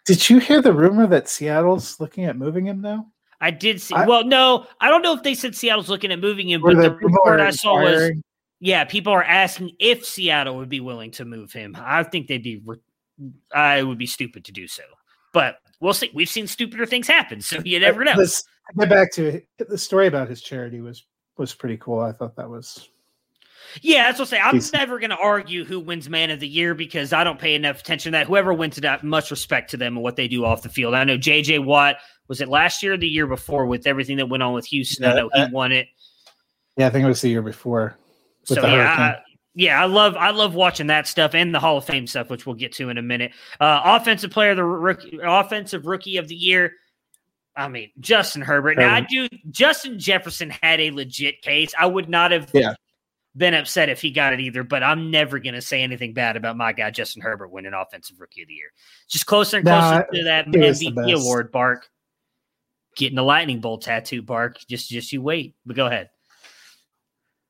did you hear the rumor that Seattle's looking at moving him now? I did see. I, well, no, I don't know if they said Seattle's looking at moving him, but the report I saw was, yeah, people are asking if Seattle would be willing to move him. I think they'd be, I would be stupid to do so, but we'll see. We've seen stupider things happen, so you never know. Let's get back to the story about his charity was was pretty cool. I thought that was yeah, that's what I say. I'm He's, never going to argue who wins Man of the Year because I don't pay enough attention to that. Whoever wins it, that much respect to them and what they do off the field. I know J.J. Watt was it last year or the year before with everything that went on with Houston. Yeah, I know he uh, won it. Yeah, I think it was the year before. so yeah, I, yeah, I love I love watching that stuff and the Hall of Fame stuff, which we'll get to in a minute. Uh, offensive player, the rookie, offensive rookie of the year. I mean, Justin Herbert. Now, I do. Justin Jefferson had a legit case. I would not have yeah been upset if he got it either, but I'm never going to say anything bad about my guy, Justin Herbert, winning Offensive Rookie of the Year. Just closer and closer to that MVP award, Bark. Getting the lightning bolt tattoo, Bark. Just, just you wait. But go ahead.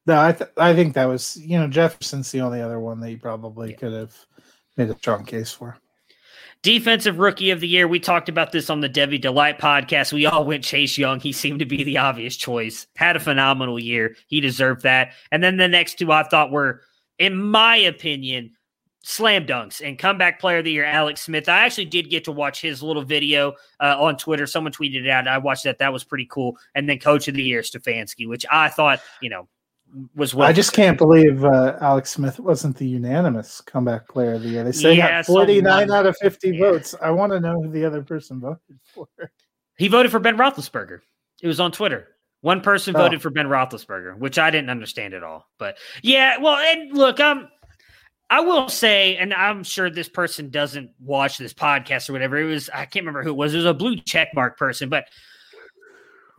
No, I, th- I think that was, you know, Jefferson's the only other one that you probably yeah. could have made a strong case for. Defensive rookie of the year. We talked about this on the Debbie Delight podcast. We all went Chase Young. He seemed to be the obvious choice. Had a phenomenal year. He deserved that. And then the next two I thought were, in my opinion, slam dunks and comeback player of the year, Alex Smith. I actually did get to watch his little video uh, on Twitter. Someone tweeted it out. I watched that. That was pretty cool. And then coach of the year, Stefanski, which I thought, you know, was well. I just can't believe uh, Alex Smith wasn't the unanimous comeback player of the year. They say yeah, got 49 out of 50 yeah. votes. I want to know who the other person voted for. He voted for Ben Roethlisberger. It was on Twitter. One person oh. voted for Ben Roethlisberger, which I didn't understand at all. But yeah, well, and look, um, I will say, and I'm sure this person doesn't watch this podcast or whatever. It was I can't remember who it was. It was a blue check mark person, but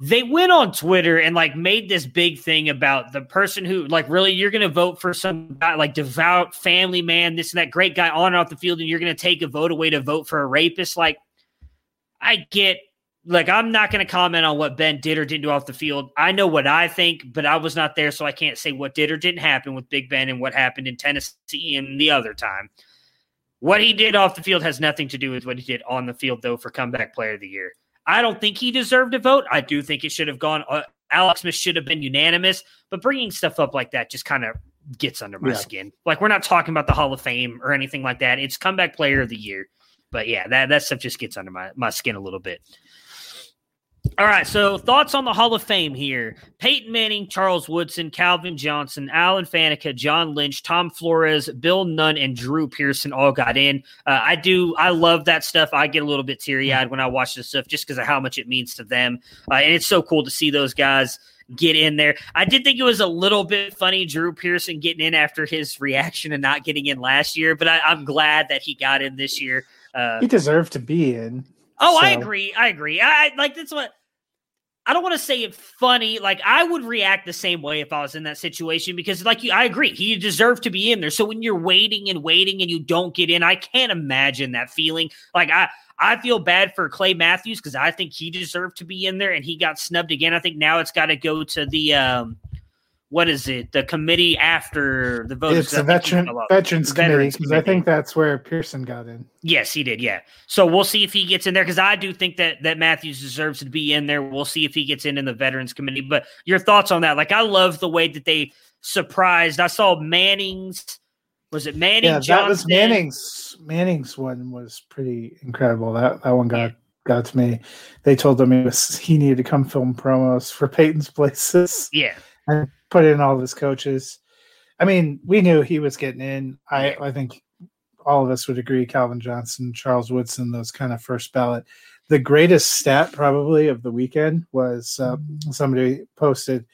they went on Twitter and like made this big thing about the person who like really you're to vote for some guy like devout family man, this and that great guy on and off the field, and you're to take a vote away to vote for a rapist. Like, I get like I'm not to comment on what Ben did or didn't do off the field. I know what I think, but I was not there, so I can't say what did or didn't happen with Big Ben and what happened in Tennessee and the other time. What he did off the field has nothing to do with what he did on the field, though, for comeback player of the year. I don't think he deserved a vote. I do think it should have gone. Uh, Alex Smith should have been unanimous, but bringing stuff up like that just kind of gets under my yeah. skin. Like we're not talking about the Hall of Fame or anything like that. It's comeback player of the year. But yeah, that that stuff just gets under my, my skin a little bit. All right, so thoughts on the Hall of Fame here. Peyton Manning, Charles Woodson, Calvin Johnson, Alan Faneca, John Lynch, Tom Flores, Bill Nunn, and Drew Pearson all got in. Uh, I do, I love that stuff. I get a little bit teary eyed when I watch this stuff just because of how much it means to them. Uh, and it's so cool to see those guys get in there. I did think it was a little bit funny, Drew Pearson getting in after his reaction and not getting in last year, but I, am glad that he got in this year. Uh, he deserved to be in. Oh, so. I agree. I agree. I like that's what I don't want to say it funny. Like I would react the same way if I was in that situation because, like you, I agree. He deserved to be in there. So when you're waiting and waiting and you don't get in, I can't imagine that feeling. Like I, I feel bad for Clay Matthews because I think he deserved to be in there and he got snubbed again. I think now it's got to go to the um, what is it? The committee after the vote. It's the veteran veterans, committee because I think that's where Pearson got in. Yes, he did. Yeah. So we'll see if he gets in there because I do think that that Matthews deserves to be in there. We'll see if he gets in in the veterans committee. But your thoughts on that? Like I love the way that they surprised. I saw Manning's. Was it Manning? Yeah, Johnson? that was Manning's. Manning's one was pretty incredible. That that one got. Yeah. Got to me. They told him he was he needed to come film promos for Peyton's places. Yeah, and put in all of his coaches. I mean, we knew he was getting in. I, I think all of us would agree Calvin Johnson, Charles Woodson, those kind of first ballot. The greatest stat probably of the weekend was uh, somebody posted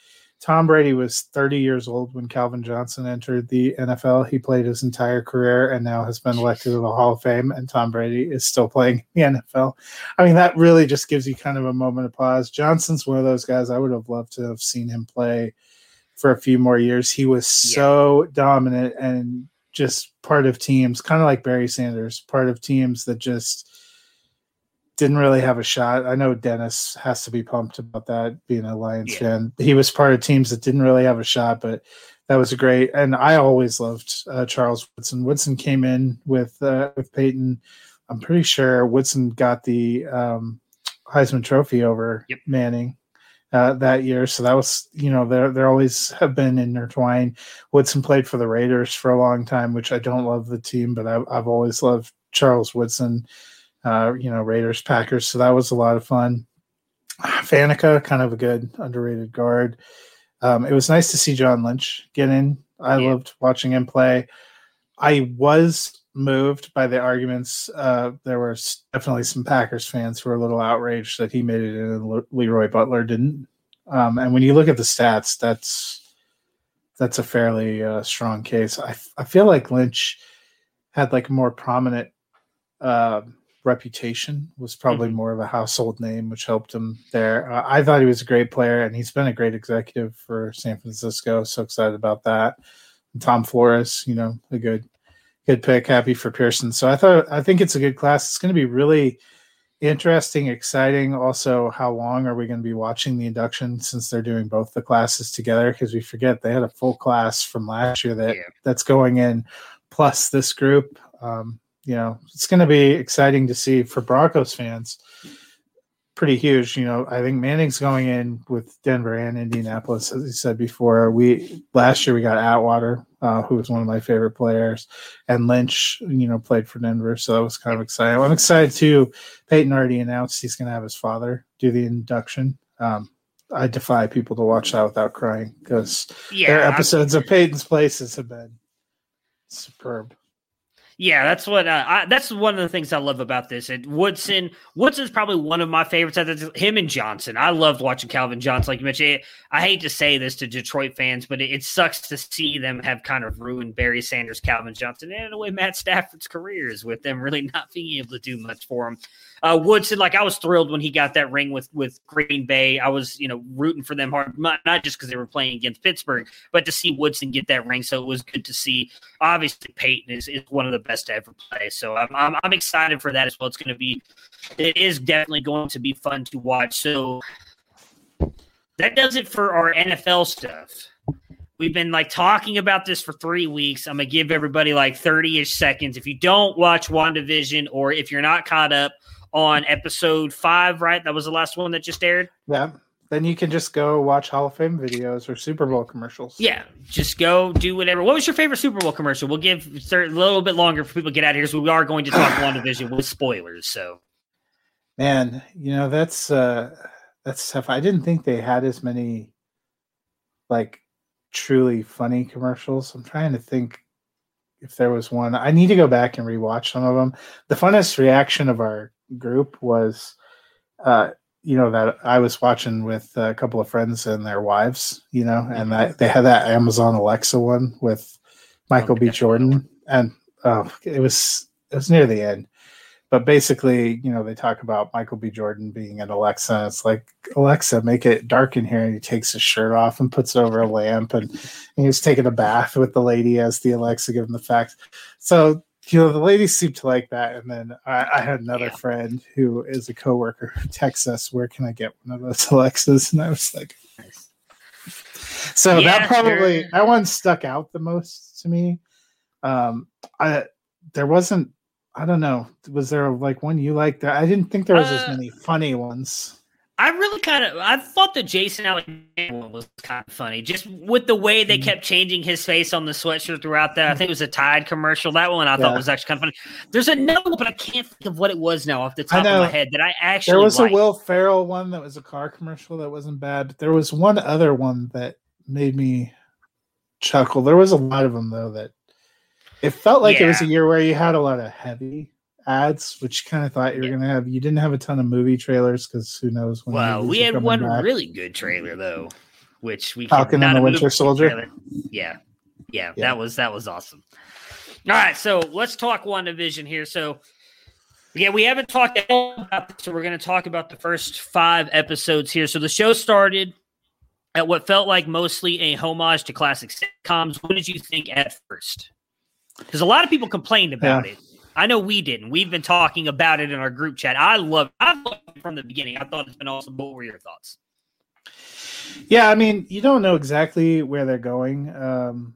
Tom Brady was 30 years old when Calvin Johnson entered the NFL. He played his entire career and now has been elected to the Hall of Fame. And Tom Brady is still playing the NFL. I mean, that really just gives you kind of a moment of pause. Johnson's one of those guys I would have loved to have seen him play for a few more years. He was so yeah. dominant and just part of teams, kind of like Barry Sanders, part of teams that just didn't really have a shot. I know Dennis has to be pumped about that being a Lions yeah. fan. He was part of teams that didn't really have a shot, but that was a great. And I always loved uh, Charles Woodson. Woodson came in with uh, with Peyton. I'm pretty sure Woodson got the um, Heisman Trophy over yep. Manning uh, that year. So that was, you know, they're they always have been intertwined. Woodson played for the Raiders for a long time, which I don't love the team, but I've, I've always loved Charles Woodson. Uh, you know, Raiders, Packers. So that was a lot of fun. Faneca, kind of a good underrated guard. Um, it was nice to see John Lynch get in. I yeah. loved watching him play. I was moved by the arguments. Uh, there were definitely some Packers fans who were a little outraged that he made it in and Leroy Butler didn't. Um, and when you look at the stats, that's that's a fairly uh, strong case. I, I feel like Lynch had like a more prominent uh, reputation, was probably mm-hmm. more of a household name, which helped him there. Uh, I thought he was a great player, and he's been a great executive for San Francisco. So excited about that. And Tom Flores, you know, a good good pick. Happy for Pearson. So I thought I think it's a good class. It's going to be really interesting, exciting. Also, how long are we going to be watching the induction since they're doing both the classes together? Because we forget they had a full class from last year that yeah. that's going in, plus this group. Um, you know, it's going to be exciting to see for Broncos fans pretty huge. You know, I think Manning's going in with Denver and Indianapolis, as you said before. We last year we got Atwater, uh, who was one of my favorite players, and Lynch, you know, played for Denver, so that was kind of exciting. I'm excited too. Peyton already announced he's going to have his father do the induction. Um, I defy people to watch that without crying because yeah, their episodes of Peyton's Places have been superb. Yeah, that's what uh, I, that's one of the things I love about this. And Woodson, Woodson's probably one of my favorites. That's Him and Johnson, I loved watching Calvin Johnson. Like you mentioned, I hate to say this to Detroit fans, but it, it, sucks to see them have kind of ruined Barry Sanders, Calvin Johnson, and in a way Matt Stafford's careers with them really not being able to do much for him. Uh, Woodson, like I was thrilled when he got that ring with with Green Bay. I was, you know, rooting for them hard, not, not just because they were playing against Pittsburgh, but to see Woodson get that ring. So it was good to see. Obviously, Peyton is, is one of the best to ever play. So I'm, I'm, I'm excited for that as well. It's going to be, it is definitely going to be fun to watch. So that does it for our NFL stuff. We've been like talking about this for three weeks. I'm gonna give everybody like 30 ish seconds. If you don't watch WandaVision or if you're not caught up, on episode five, right? That was the last one that just aired. Yeah. Then you can just go watch Hall of Fame videos or Super Bowl commercials. Yeah, just go do whatever. What was your favorite Super Bowl commercial? We'll give a little bit longer for people to get out of here, so we are going to talk WandaVision with spoilers. So, man, you know that's uh that's tough. I didn't think they had as many like truly funny commercials. I'm trying to think if there was one. I need to go back and rewatch some of them. The funnest reaction of our group was, uh, you know, that I was watching with a couple of friends and their wives, you know, and that they had that Amazon Alexa one with Michael B. Jordan, and oh, it was it was near the end. But basically, you know, they talk about Michael B. Jordan being an Alexa. It's like Alexa, make it dark in here, and he takes his shirt off and puts it over a lamp, and, and he was taking a bath with the lady as the Alexa giving the facts. So you know, the ladies seemed to like that. And then I, I had another yeah. friend who is a coworker who texts us, "Where can I get one of those Alexas?" And I was like, nice. so yeah, that probably sure. that one stuck out the most to me. Um, I there wasn't I don't know. Was there like one you liked? That I didn't think there was uh, as many funny ones. I really kind of I thought the Jason Alexander one was kind of funny, just with the way they mm. kept changing his face on the sweatshirt throughout that. I think it was a Tide commercial. That one I yeah. thought was actually kind of funny. There's another one, but I can't think of what it was now off the top of my head that I actually. There was liked. a Will Ferrell one that was a car commercial that wasn't bad. There was one other one that made me chuckle. There was a lot of them though that it felt like yeah. it was a year where you had a lot of heavy ads, which kind of thought you were yeah. going to have. You didn't have a ton of movie trailers because who knows when. Well, we had one back. really good trailer though, which we Falcon and the Winter Soldier. Yeah. yeah, yeah, that was that was awesome. All right, so let's talk WandaVision here. So. Yeah, we haven't talked about this, so we're going to talk about the first five episodes here. So the show started at what felt like mostly a homage to classic sitcoms. What did you think at first? Because a lot of people complained about yeah. it. I know we didn't. We've been talking about it in our group chat. I love I loved it from the beginning. I thought it's been awesome. What were your thoughts? Yeah, I mean, you don't know exactly where they're going um,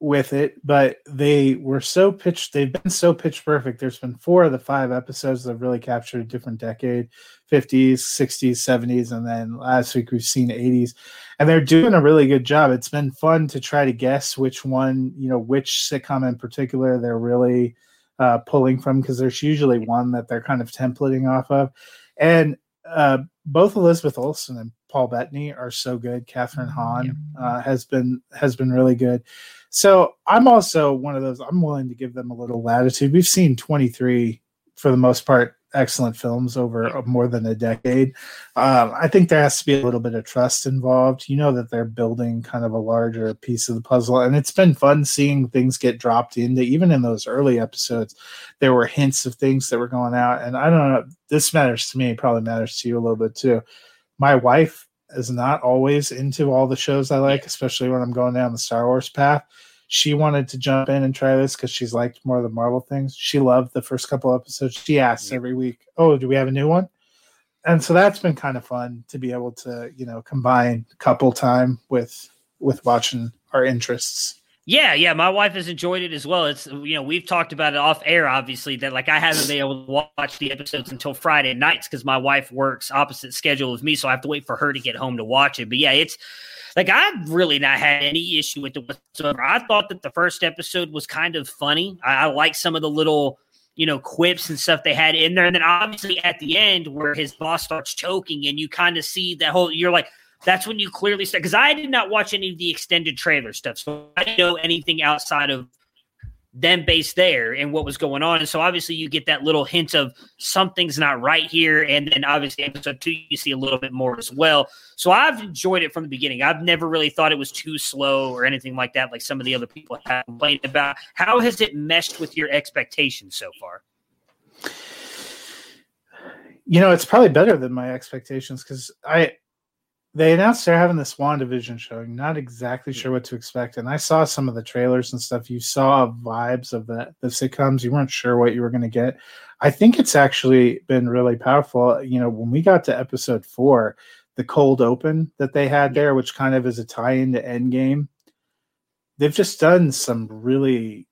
with it, but they were so pitched. They've been so pitch perfect. There's been four of the five episodes that really captured a different decade 50s, 60s, 70s, and then last week we've seen 80s. And they're doing a really good job. It's been fun to try to guess which one, you know, which sitcom in particular they're really uh, pulling from because there's usually one that they're kind of templating off of. And uh, both Elizabeth Olsen and Paul Bettany are so good. Kathryn mm-hmm. Hahn uh, has been has been really good. So I'm also one of those. I'm willing to give them a little latitude. We've seen 23 for the most part excellent films over more than a decade. Um, I think there has to be a little bit of trust involved. You know that they're building kind of a larger piece of the puzzle, and it's been fun seeing things get dropped into. Even in those early episodes, there were hints of things that were going out, and I don't know. This matters to me. Probably matters to you a little bit too. My wife is not always into all the shows I like, especially when I'm going down the Star Wars path she wanted to jump in and try this because she's liked more of the Marvel things. She loved the first couple episodes. She asks every week, "Oh, do we have a new one?" And so that's been kind of fun to be able to, you know, combine couple time with with watching our interests. Yeah, yeah, my wife has enjoyed it as well. It's you know we've talked about it off air, obviously that like I haven't been able to watch the episodes until Friday nights because my wife works opposite schedule as me, so I have to wait for her to get home to watch it. But yeah, it's like I've really not had any issue with it whatsoever. I thought that the first episode was kind of funny. I, I like some of the little you know quips and stuff they had in there, and then obviously at the end where his boss starts choking, and you kind of see that whole. You're like, that's when you clearly start because I did not watch any of the extended trailer stuff, so I didn't know anything outside of them based there and what was going on. And so obviously you get that little hint of something's not right here. And then obviously episode two, you see a little bit more as well. So I've enjoyed it from the beginning. I've never really thought it was too slow or anything like that, like some of the other people have complained about. How has it meshed with your expectations so far? You know, it's probably better than my expectations because I they announced they're having this WandaVision showing. Not exactly hmm. sure what to expect. And I saw some of the trailers and stuff. You saw vibes of the, the sitcoms. You weren't sure what you were going to get. I think it's actually been really powerful. You know, when we got to episode four, the cold open that they had there, which kind of is a tie-in into Endgame, they've just done some really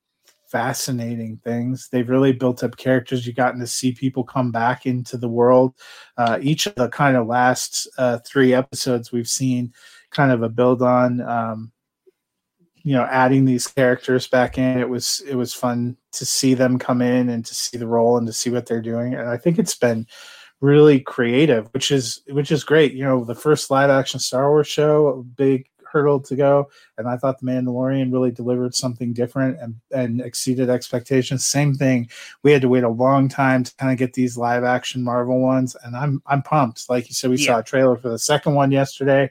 fascinating things. They've really built up characters. You've gotten to see people come back into the world. Uh, each of the kind of last uh, three episodes we've seen kind of a build on. Um, you know, adding these characters back in, it was it was fun to see them come in and to see the role and to see what they're doing. And I think it's been really creative, which is which is great. You know, the first live action Star Wars show, big hurdle to go, and I thought the Mandalorian really delivered something different and and exceeded expectations. Same thing, we had to wait a long time to kind of get these live action Marvel ones, and I'm I'm pumped. Like you said, we yeah. saw a trailer for the second one yesterday.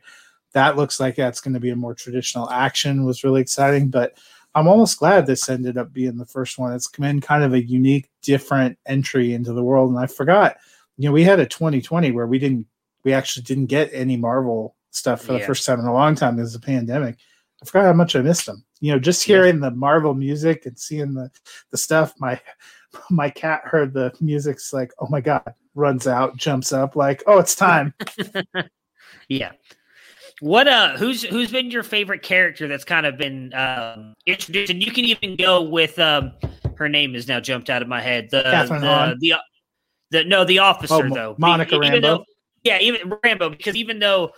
That looks like that's going to be a more traditional action. Was really exciting, but. I'm almost glad this ended up being the first one. It's come in kind of a unique, different entry into the world. And I forgot you know, we had a 2020 where we didn't, we actually didn't get any Marvel stuff for yeah. the first time in a long time because of the pandemic. I forgot how much I missed them. You know, just hearing yeah. the Marvel music and seeing the the stuff. My my cat heard the music's like, oh my god, runs out, jumps up, like, oh, it's time. yeah. What uh, who's who's been your favorite character that's kind of been um, introduced? And you can even go with um, her name is now jumped out of my head. The Catherine the, the, the no, the officer oh, though, Monica even Rambeau. Though, yeah, even Rambeau because even though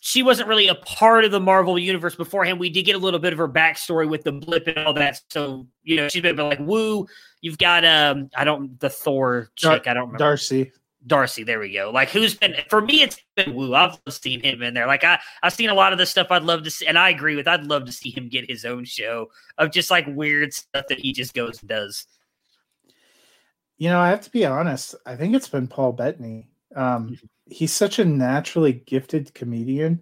she wasn't really a part of the Marvel universe beforehand, we did get a little bit of her backstory with the blip and all that. So you know, she's been like, "Woo!" You've got um, I don't the Thor chick, Dar- I don't remember Darcy. Darcy, there we go. Like who's been for me? It's been Woo. I've seen him in there. Like I, I've seen a lot of the stuff I'd love to see, and I agree with. I'd love to see him get his own show of just like weird stuff that he just goes and does. You know, I have to be honest. I think it's been Paul Bettany. Um, mm-hmm. He's such a naturally gifted comedian.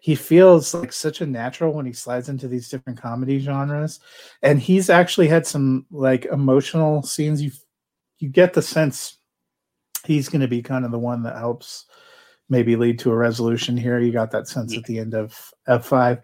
He feels like such a natural when he slides into these different comedy genres, and he's actually had some like emotional scenes. You you get the sense he's going to be kind of the one that helps maybe lead to a resolution here. You got that sense yeah. at the end of F five.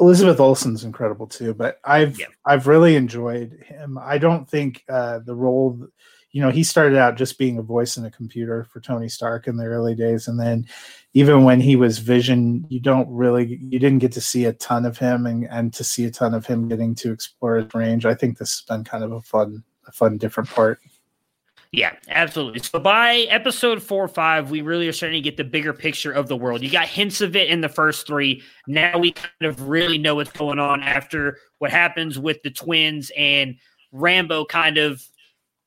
Elizabeth Olsen's incredible too, but I've yeah. I've really enjoyed him. I don't think uh, the role, you know, he started out just being a voice in a computer for Tony Stark in the early days, and then even when he was Vision, you don't really you didn't get to see a ton of him, and and to see a ton of him getting to explore his range. I think this has been kind of a fun a fun different part. Yeah, absolutely. So by episode four or five, we really are starting to get the bigger picture of the world. You got hints of it in the first three. Now we kind of really know what's going on after what happens with the twins and Rambeau kind of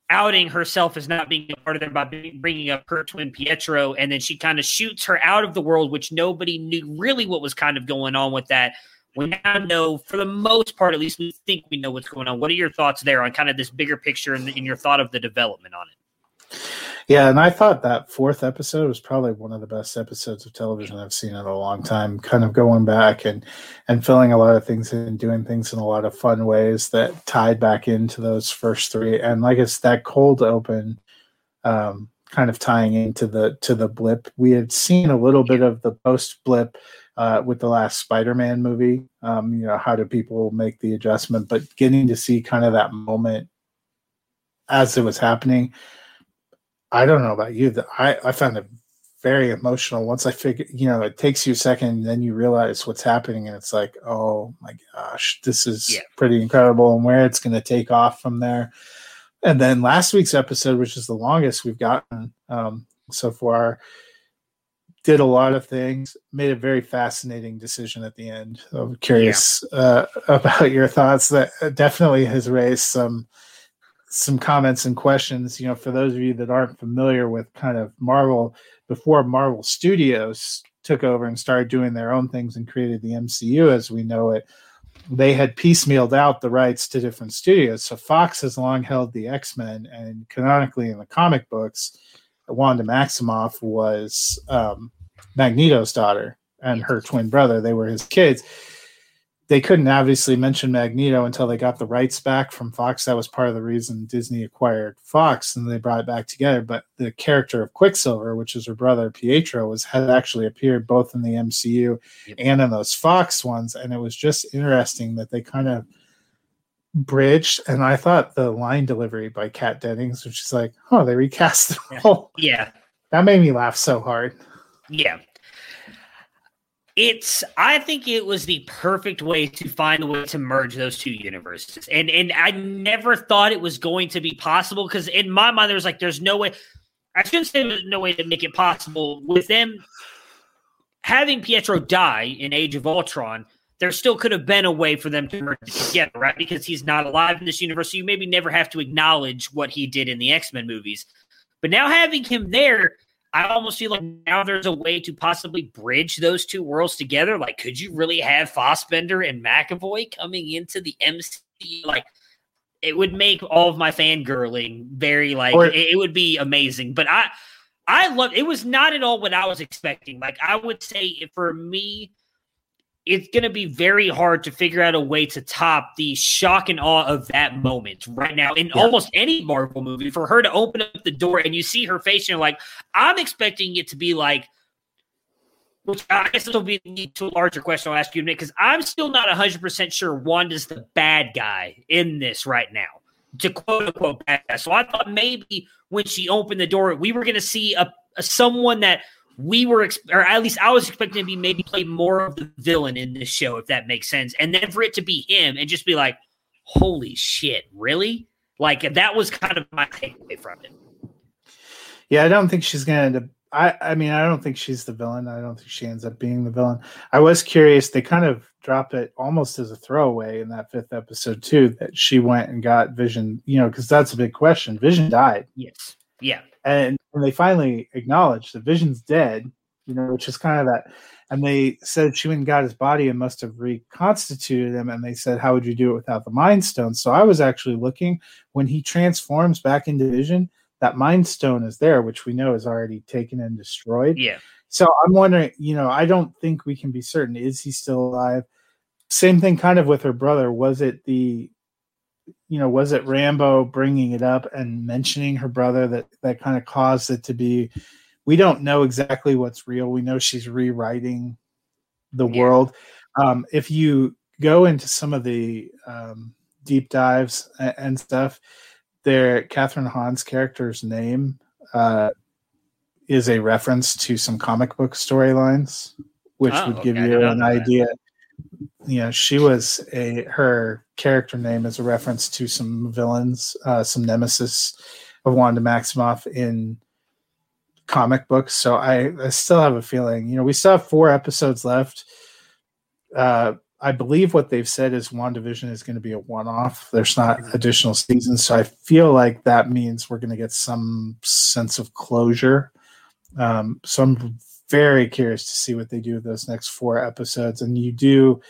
outing herself as not being a part of them by bringing up her twin Pietro. And then she kind of shoots her out of the world, which nobody knew really what was kind of going on with that. We now know, for the most part, at least we think we know what's going on. What are your thoughts there on kind of this bigger picture and, and your thought of the development on it? Yeah, and I thought that fourth episode was probably one of the best episodes of television I've seen in a long time. Kind of going back and and filling a lot of things and doing things in a lot of fun ways that tied back into those first three. And like it's that cold open, um, kind of tying into the to the blip. We had seen a little bit of the post blip uh, with the last Spider-Man movie. Um, you know, how do people make the adjustment? But getting to see kind of that moment as it was happening I don't know about you. That I, I found it very emotional once I figure, you know, it takes you a second, and then you realize what's happening, and it's like, oh my gosh, this is yeah. pretty incredible, and where it's going to take off from there. And then last week's episode, which is the longest we've gotten um, so far, did a lot of things, made a very fascinating decision at the end. I'm curious yeah. uh, about your thoughts. That definitely has raised some some comments and questions. You know, for those of you that aren't familiar with kind of Marvel, before Marvel Studios took over and started doing their own things and created the MCU as we know it, they had piecemealed out the rights to different studios. So Fox has long held the X Men, and canonically in the comic books, Wanda Maximoff was um, Magneto's daughter and her twin brother. They were his kids they couldn't obviously mention Magneto until they got the rights back from Fox. That was part of the reason Disney acquired Fox and they brought it back together. But the character of Quicksilver, which is her brother Pietro, was had actually appeared both in the MCU yep. and in those Fox ones. And it was just interesting that they kind of bridged. And I thought the line delivery by Kat Dennings, which is like, oh, they recast it all. Yeah. That made me laugh so hard. Yeah it's i think it was the perfect way to find a way to merge those two universes. And and i never thought it was going to be possible because in my mind there was like there's no way i shouldn't say there's no way to make it possible with them having pietro die in age of ultron there still could have been a way for them to merge together right? Because he's not alive in this universe so you maybe never have to acknowledge what he did in the x-men movies. But now having him there, I almost feel like now there's a way to possibly bridge those two worlds together. Like, could you really have Fassbender and McAvoy coming into the MC? Like, it would make all of my fangirling very like or, it, it would be amazing. But I, I love it. Was not at all what I was expecting. Like, I would say for me, it's going to be very hard to figure out a way to top the shock and awe of that moment right now in yeah. almost any Marvel movie. For her to open up the door and you see her face, and you're like, I'm expecting it to be like, which I guess this will be to a larger question I'll ask you, Nick, because I'm still not 100% sure Wanda's the bad guy in this right now, to quote unquote bad guy. So I thought maybe when she opened the door, we were going to see a, a someone that – we were, or at least I was expecting to be maybe play more of the villain in this show, if that makes sense. And then for it to be him and just be like, holy shit, really? Like that was kind of my takeaway from it. Yeah, I don't think she's going to. I, I mean, I don't think she's the villain. I don't think she ends up being the villain. I was curious. They kind of drop it almost as a throwaway in that fifth episode too. That she went and got Vision. You know, because that's a big question. Vision died. Yes. Yeah. And and they finally acknowledged the vision's dead you know which is kind of that and they said she went and got his body and must have reconstituted him and they said how would you do it without the mind stone? So i was actually looking when he transforms back into vision that mind stone is there which we know is already taken and destroyed. Yeah. So i'm wondering you know i don't think we can be certain is he still alive? Same thing kind of with her brother was it the you know, was it Rambeau bringing it up and mentioning her brother that that kind of caused it to be? We don't know exactly what's real. We know she's rewriting the yeah. world. Um, if you go into some of the um, deep dives and, stuff, there, Kathryn Hahn's character's name uh, is a reference to some comic book storylines, which oh, would give okay. you an idea you know she was a her character name is a reference to some villains uh, some nemesis of wanda maximoff in comic books. So I, I still have a feeling you know we still have four episodes left. Uh, i believe what they've said is wandavision is going to be a one-off. There's not additional seasons. So i feel like that means we're going to get some sense of closure. Um, so i'm very curious to see what they do with those next four episodes and you do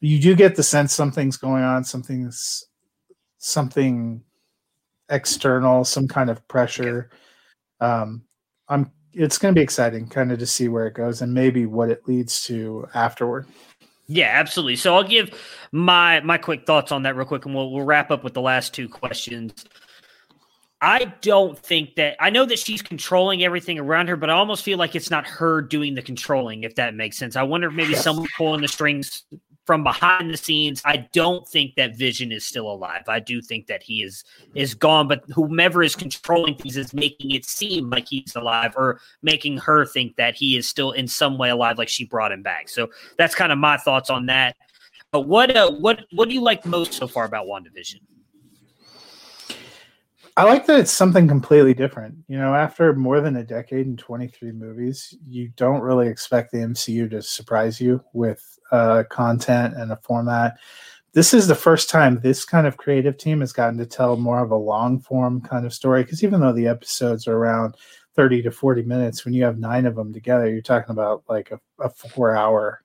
you do get the sense something's going on, something's something external, some kind of pressure. Um, I'm. It's going to be exciting, kind of to see where it goes and maybe what it leads to afterward. Yeah, absolutely. So I'll give my my quick thoughts on that real quick, and we'll we'll wrap up with the last two questions. I don't think that I know that she's controlling everything around her, but I almost feel like it's not her doing the controlling, if that makes sense. I wonder if maybe someone pulling the strings from behind the scenes, I don't think that Vision is still alive. I do think that he is is gone, but whomever is controlling things is making it seem like he's alive or making her think that he is still in some way alive, like she brought him back. So that's kind of my thoughts on that. But what uh, what what do you like most so far about WandaVision? I like that it's something completely different. You know, after more than a decade and 23 movies, you don't really expect the MCU to surprise you with uh, content and a format. This is the first time this kind of creative team has gotten to tell more of a long form kind of story. Because even though the episodes are around 30 to 40 minutes, when you have nine of them together, you're talking about like a, a four hour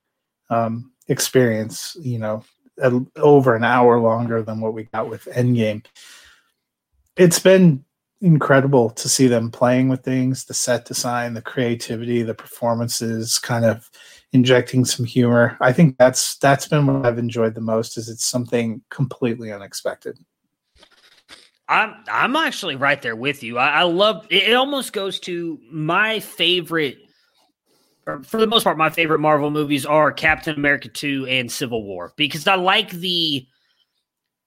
um, experience, you know, a, over an hour longer than what we got with Endgame it's been incredible to see them playing with things the set design the creativity the performances kind of injecting some humor. I think that's that's been what i've enjoyed the most is it's something completely unexpected. I'm i'm actually right there with you. I, I love it, it almost goes to my favorite for the most part my favorite marvel movies are captain america 2 and civil war because i like the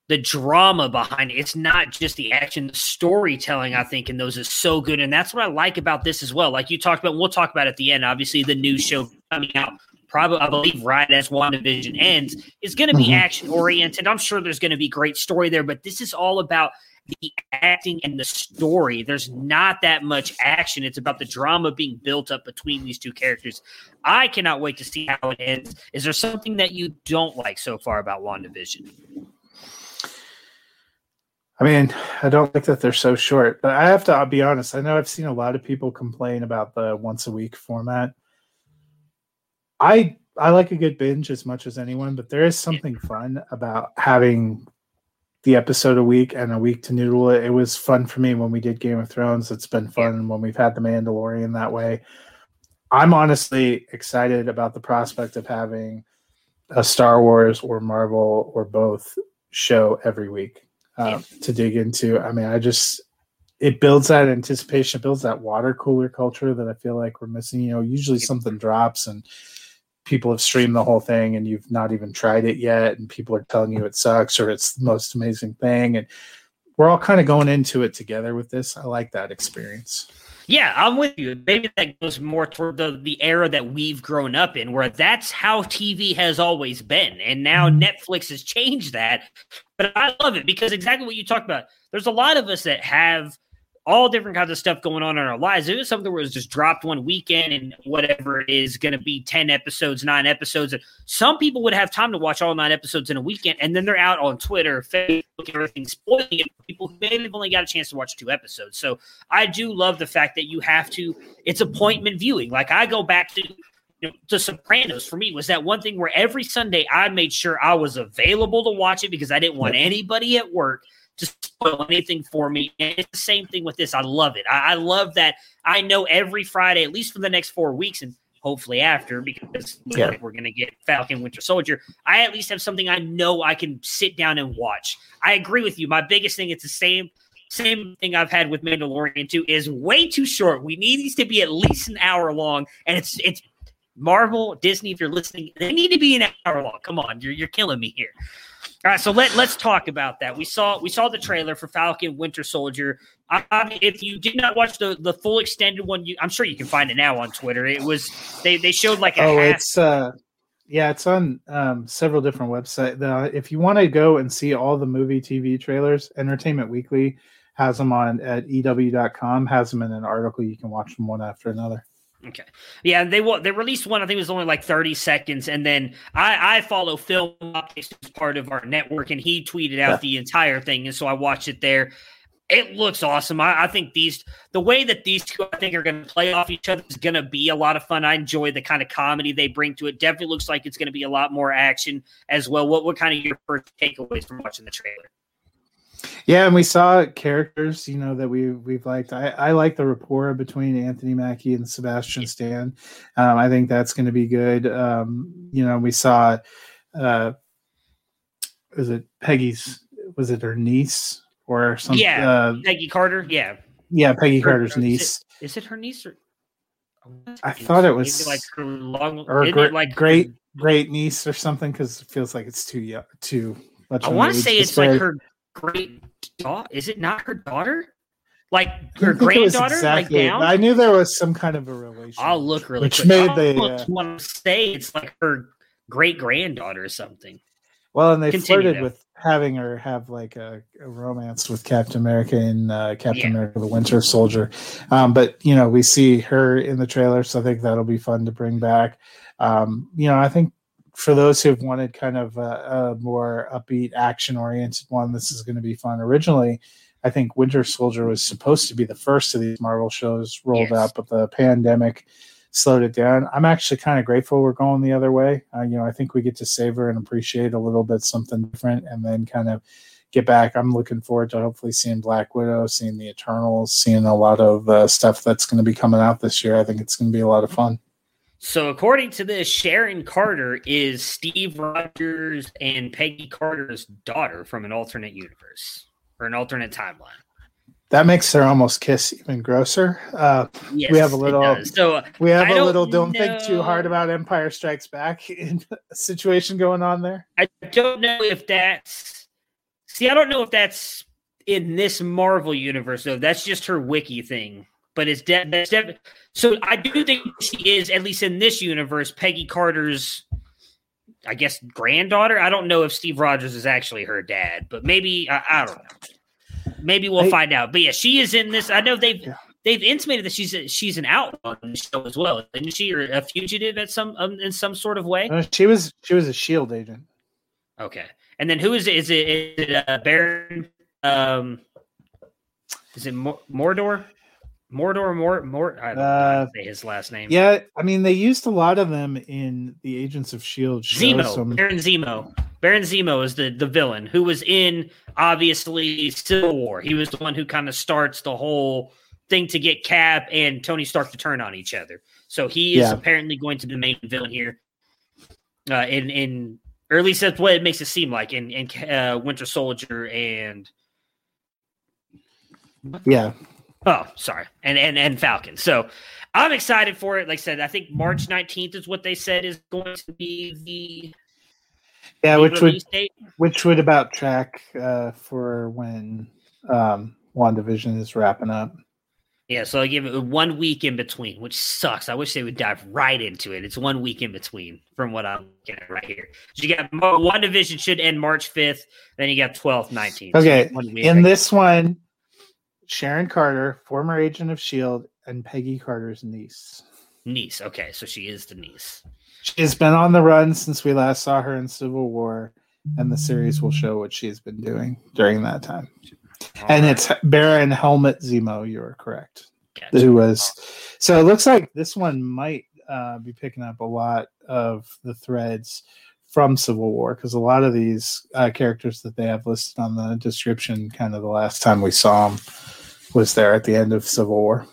the drama behind it. It's not just the action, the storytelling, I think, in those is so good. And that's what I like about this as well. Like you talked about, we'll talk about at the end, obviously, the new show coming out, probably, I believe, right as WandaVision ends, is going to be mm-hmm. action oriented. I'm sure there's going to be great story there, but this is all about the acting and the story. There's not that much action. It's about the drama being built up between these two characters. I cannot wait to see how it ends. Is there something that you don't like so far about WandaVision? I mean, I don't think that they're so short, but I have to I'll be honest. I know I've seen a lot of people complain about the once a week format. I I like a good binge as much as anyone, but there is something fun about having the episode a week and a week to noodle it. It was fun for me when we did Game of Thrones. It's been fun when we've had the Mandalorian that way. I'm honestly excited about the prospect of having a Star Wars or Marvel or both show every week uh, to dig into. I mean, I just it builds that anticipation, builds that water cooler culture that I feel like we're missing. You know, usually something drops and people have streamed the whole thing and you've not even tried it yet, and people are telling you it sucks or it's the most amazing thing, and we're all kind of going into it together with this. I like that experience. Yeah, I'm with you. Maybe that goes more toward the, the era that we've grown up in, where that's how TV has always been. And now mm-hmm. Netflix has changed that. But I love it because exactly what you talked about. There's a lot of us that have all different kinds of stuff going on in our lives. It was something where it was just dropped one weekend and whatever it is going to be 10 episodes, nine episodes. Some people would have time to watch all nine episodes in a weekend. And then they're out on Twitter, Facebook, everything, spoiling it for people who maybe have only got a chance to watch two episodes. So I do love the fact that you have to, it's appointment viewing. Like I go back to, you know, to Sopranos for me was that one thing where every Sunday I made sure I was available to watch it because I didn't want anybody at work to spoil anything for me. And it's the same thing with this. I love it. I, I love that I know every Friday, at least for the next four weeks, and hopefully after, because yeah. we're going to get Falcon Winter Soldier, I at least have something I know I can sit down and watch. I agree with you. My biggest thing, it's the same same thing I've had with Mandalorian too, is way too short. We need these to be at least an hour long, and it's it's Marvel, Disney, if you're listening, they need to be an hour long. Come on, you're you're killing me here. All right, so let let's talk about that. We saw we saw the trailer for Falcon Winter Soldier. I, if you did not watch the the full extended one, you, I'm sure you can find it now on Twitter. It was they they showed like a oh, half- it's uh yeah, it's on um, several different websites. The, if you want to go and see all the movie TV trailers, Entertainment Weekly has them on at ew.com. Has them in an article. You can watch them one after another. Okay. Yeah, they they released one. I think it was only like thirty seconds, and then I I follow Phil as part of our network, and he tweeted out yeah. the entire thing, and so I watched it there. It looks awesome. I, I, think these the way that these two I think are going to play off each other is going to be a lot of fun. I enjoy the kind of comedy they bring to it. Definitely looks like it's going to be a lot more action as well. What what kind of your first takeaways from watching the trailer? Yeah, and we saw characters, you know, that we we've liked. I, I like the rapport between Anthony Mackie and Sebastian Stan. Um, I think that's going to be good. Um, you know, we saw, uh, was it Peggy's? Was it her niece or something? Yeah, uh, Peggy Carter. Yeah, yeah, Peggy her, Carter's niece. Is it, is it her niece or? I thought it was like her long or great, like great great niece or something because it feels like it's too young, too much. I want to say it's like her great daughter. Is it not her daughter? Like her granddaughter? Exactly, like down? I knew there was some kind of a relation. I'll look really which quick. made the uh, want to say it's like her great granddaughter or something. Well, and they Continue flirted though. with having her have like a, a romance with Captain America and uh, Captain yeah. America: The Winter Soldier. Um, but you know, we see her in the trailer, so I think that'll be fun to bring back. Um, you know, I think for those who've wanted kind of a, a more upbeat, action oriented one, this is going to be fun. Originally, I think Winter Soldier was supposed to be the first of these Marvel shows rolled yes. out, but the pandemic slowed it down. I'm actually kind of grateful we're going the other way. Uh, you know, I think we get to savor and appreciate a little bit something different, and then kind of get back. I'm looking forward to hopefully seeing Black Widow, seeing the Eternals, seeing a lot of uh, stuff that's going to be coming out this year. I think it's going to be a lot of fun. So, according to this, Sharon Carter is Steve Rogers and Peggy Carter's daughter from an alternate universe or an alternate timeline. That makes her almost kiss even grosser. Uh, yes, we have a little. So we have I a little. Don't know, think too hard about Empire Strikes Back in situation going on there. I don't know if that's. See, I don't know if that's in this Marvel universe though. That's just her wiki thing but it's de- de- so I do think she is at least in this universe Peggy Carter's I guess granddaughter. I don't know if Steve Rogers is actually her dad, but maybe I, I don't know. Maybe we'll I, find out. But yeah, she is in this. I know they've yeah. they've intimated that she's a, she's an outlaw in the show as well, isn't she? Or a fugitive at some um, in some sort of way. Uh, she was she was a Shield agent. Okay, and then who is it? Is it, is it uh, Baron um, is it Mordor? Mordor, Mor, Mor. I don't Uh, know say his last name. Yeah, I mean they used a lot of them in the Agents of Shield show. Zemo, some- Baron Zemo. Baron Zemo is the the villain who was in obviously Civil War. He was the one who kind of starts the whole thing to get Cap and Tony Stark to turn on each other. So he is Yeah. apparently going to be the main villain here. Uh, in in or at least that's what it makes it seem like in in uh, Winter Soldier and yeah, Oh, sorry, and and and Falcon. So I'm excited for it. Like I said, I think March 19th is what they said is going to be the yeah, which would date. which would about track uh, for when um, Wandavision is wrapping up. Yeah, so I give it one week in between, which sucks. I wish they would dive right into it. It's one week in between from what I'm looking at right here. So you got WandaVision should end March 5th, then you got 12th, 19th. Okay, week In right this one, Sharon Carter, former agent of Shield, and Peggy Carter's niece. niece. Okay, so she is the niece. She's been on the run since we last saw her in Civil War, and the series will show what she's been doing during that time. and All it's Baron Helmut Zemo. You are correct. gotcha. Who was so? It looks like this one might uh, be picking up a lot of the threads from Civil War because a lot of these uh, characters that they have listed on the description, kind of the last time we saw them, was there at the end of Civil War.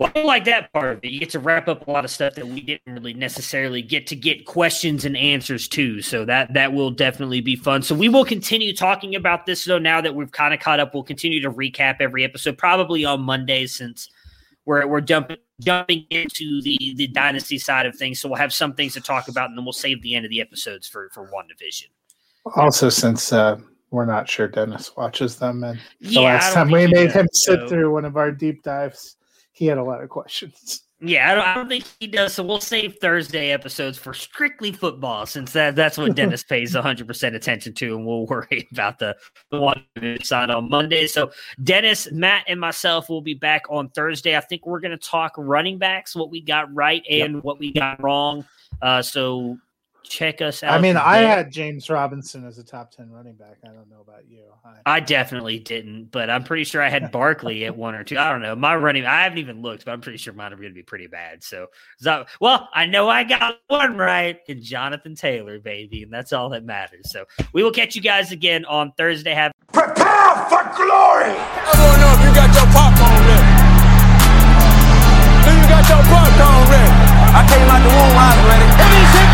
Well, I like that part of it. You get to wrap up a lot of stuff that we didn't really necessarily get to get questions and answers to. So that that will definitely be fun. So we will continue talking about this though. Now that we've kind of caught up, we'll continue to recap every episode, probably on Mondays since we're we're jumping jumping into the the dynasty side of things. So we'll have some things to talk about, and then we'll save the end of the episodes for for WandaVision. Also, since uh, we're not sure Dennis watches them, and the Yeah, I last time we made him sit so- through one of our deep dives, he had a lot of questions. Yeah, I don't, I don't think he does. So we'll save Thursday episodes for strictly football, since that that's what Dennis pays 100 percent attention to, and we'll worry about the the one side on Monday. So Dennis, Matt, and myself will be back on Thursday. I think we're going to talk running backs, what we got right and what we got wrong. Uh, so check us out. I mean, I had James Robinson as a top ten running back. I don't know about you. I, I definitely didn't, but I'm pretty sure I had Barkley at one or two. I don't know. My running, I haven't even looked, but I'm pretty sure mine are going to be pretty bad. So, so, well, I know I got one right in Jonathan Taylor, baby, and that's all that matters. So, we will catch you guys again on Thursday. Have Prepare for glory! I wanna know if you got your popcorn ready. Do you got your popcorn ready? I came out the womb, I was ready.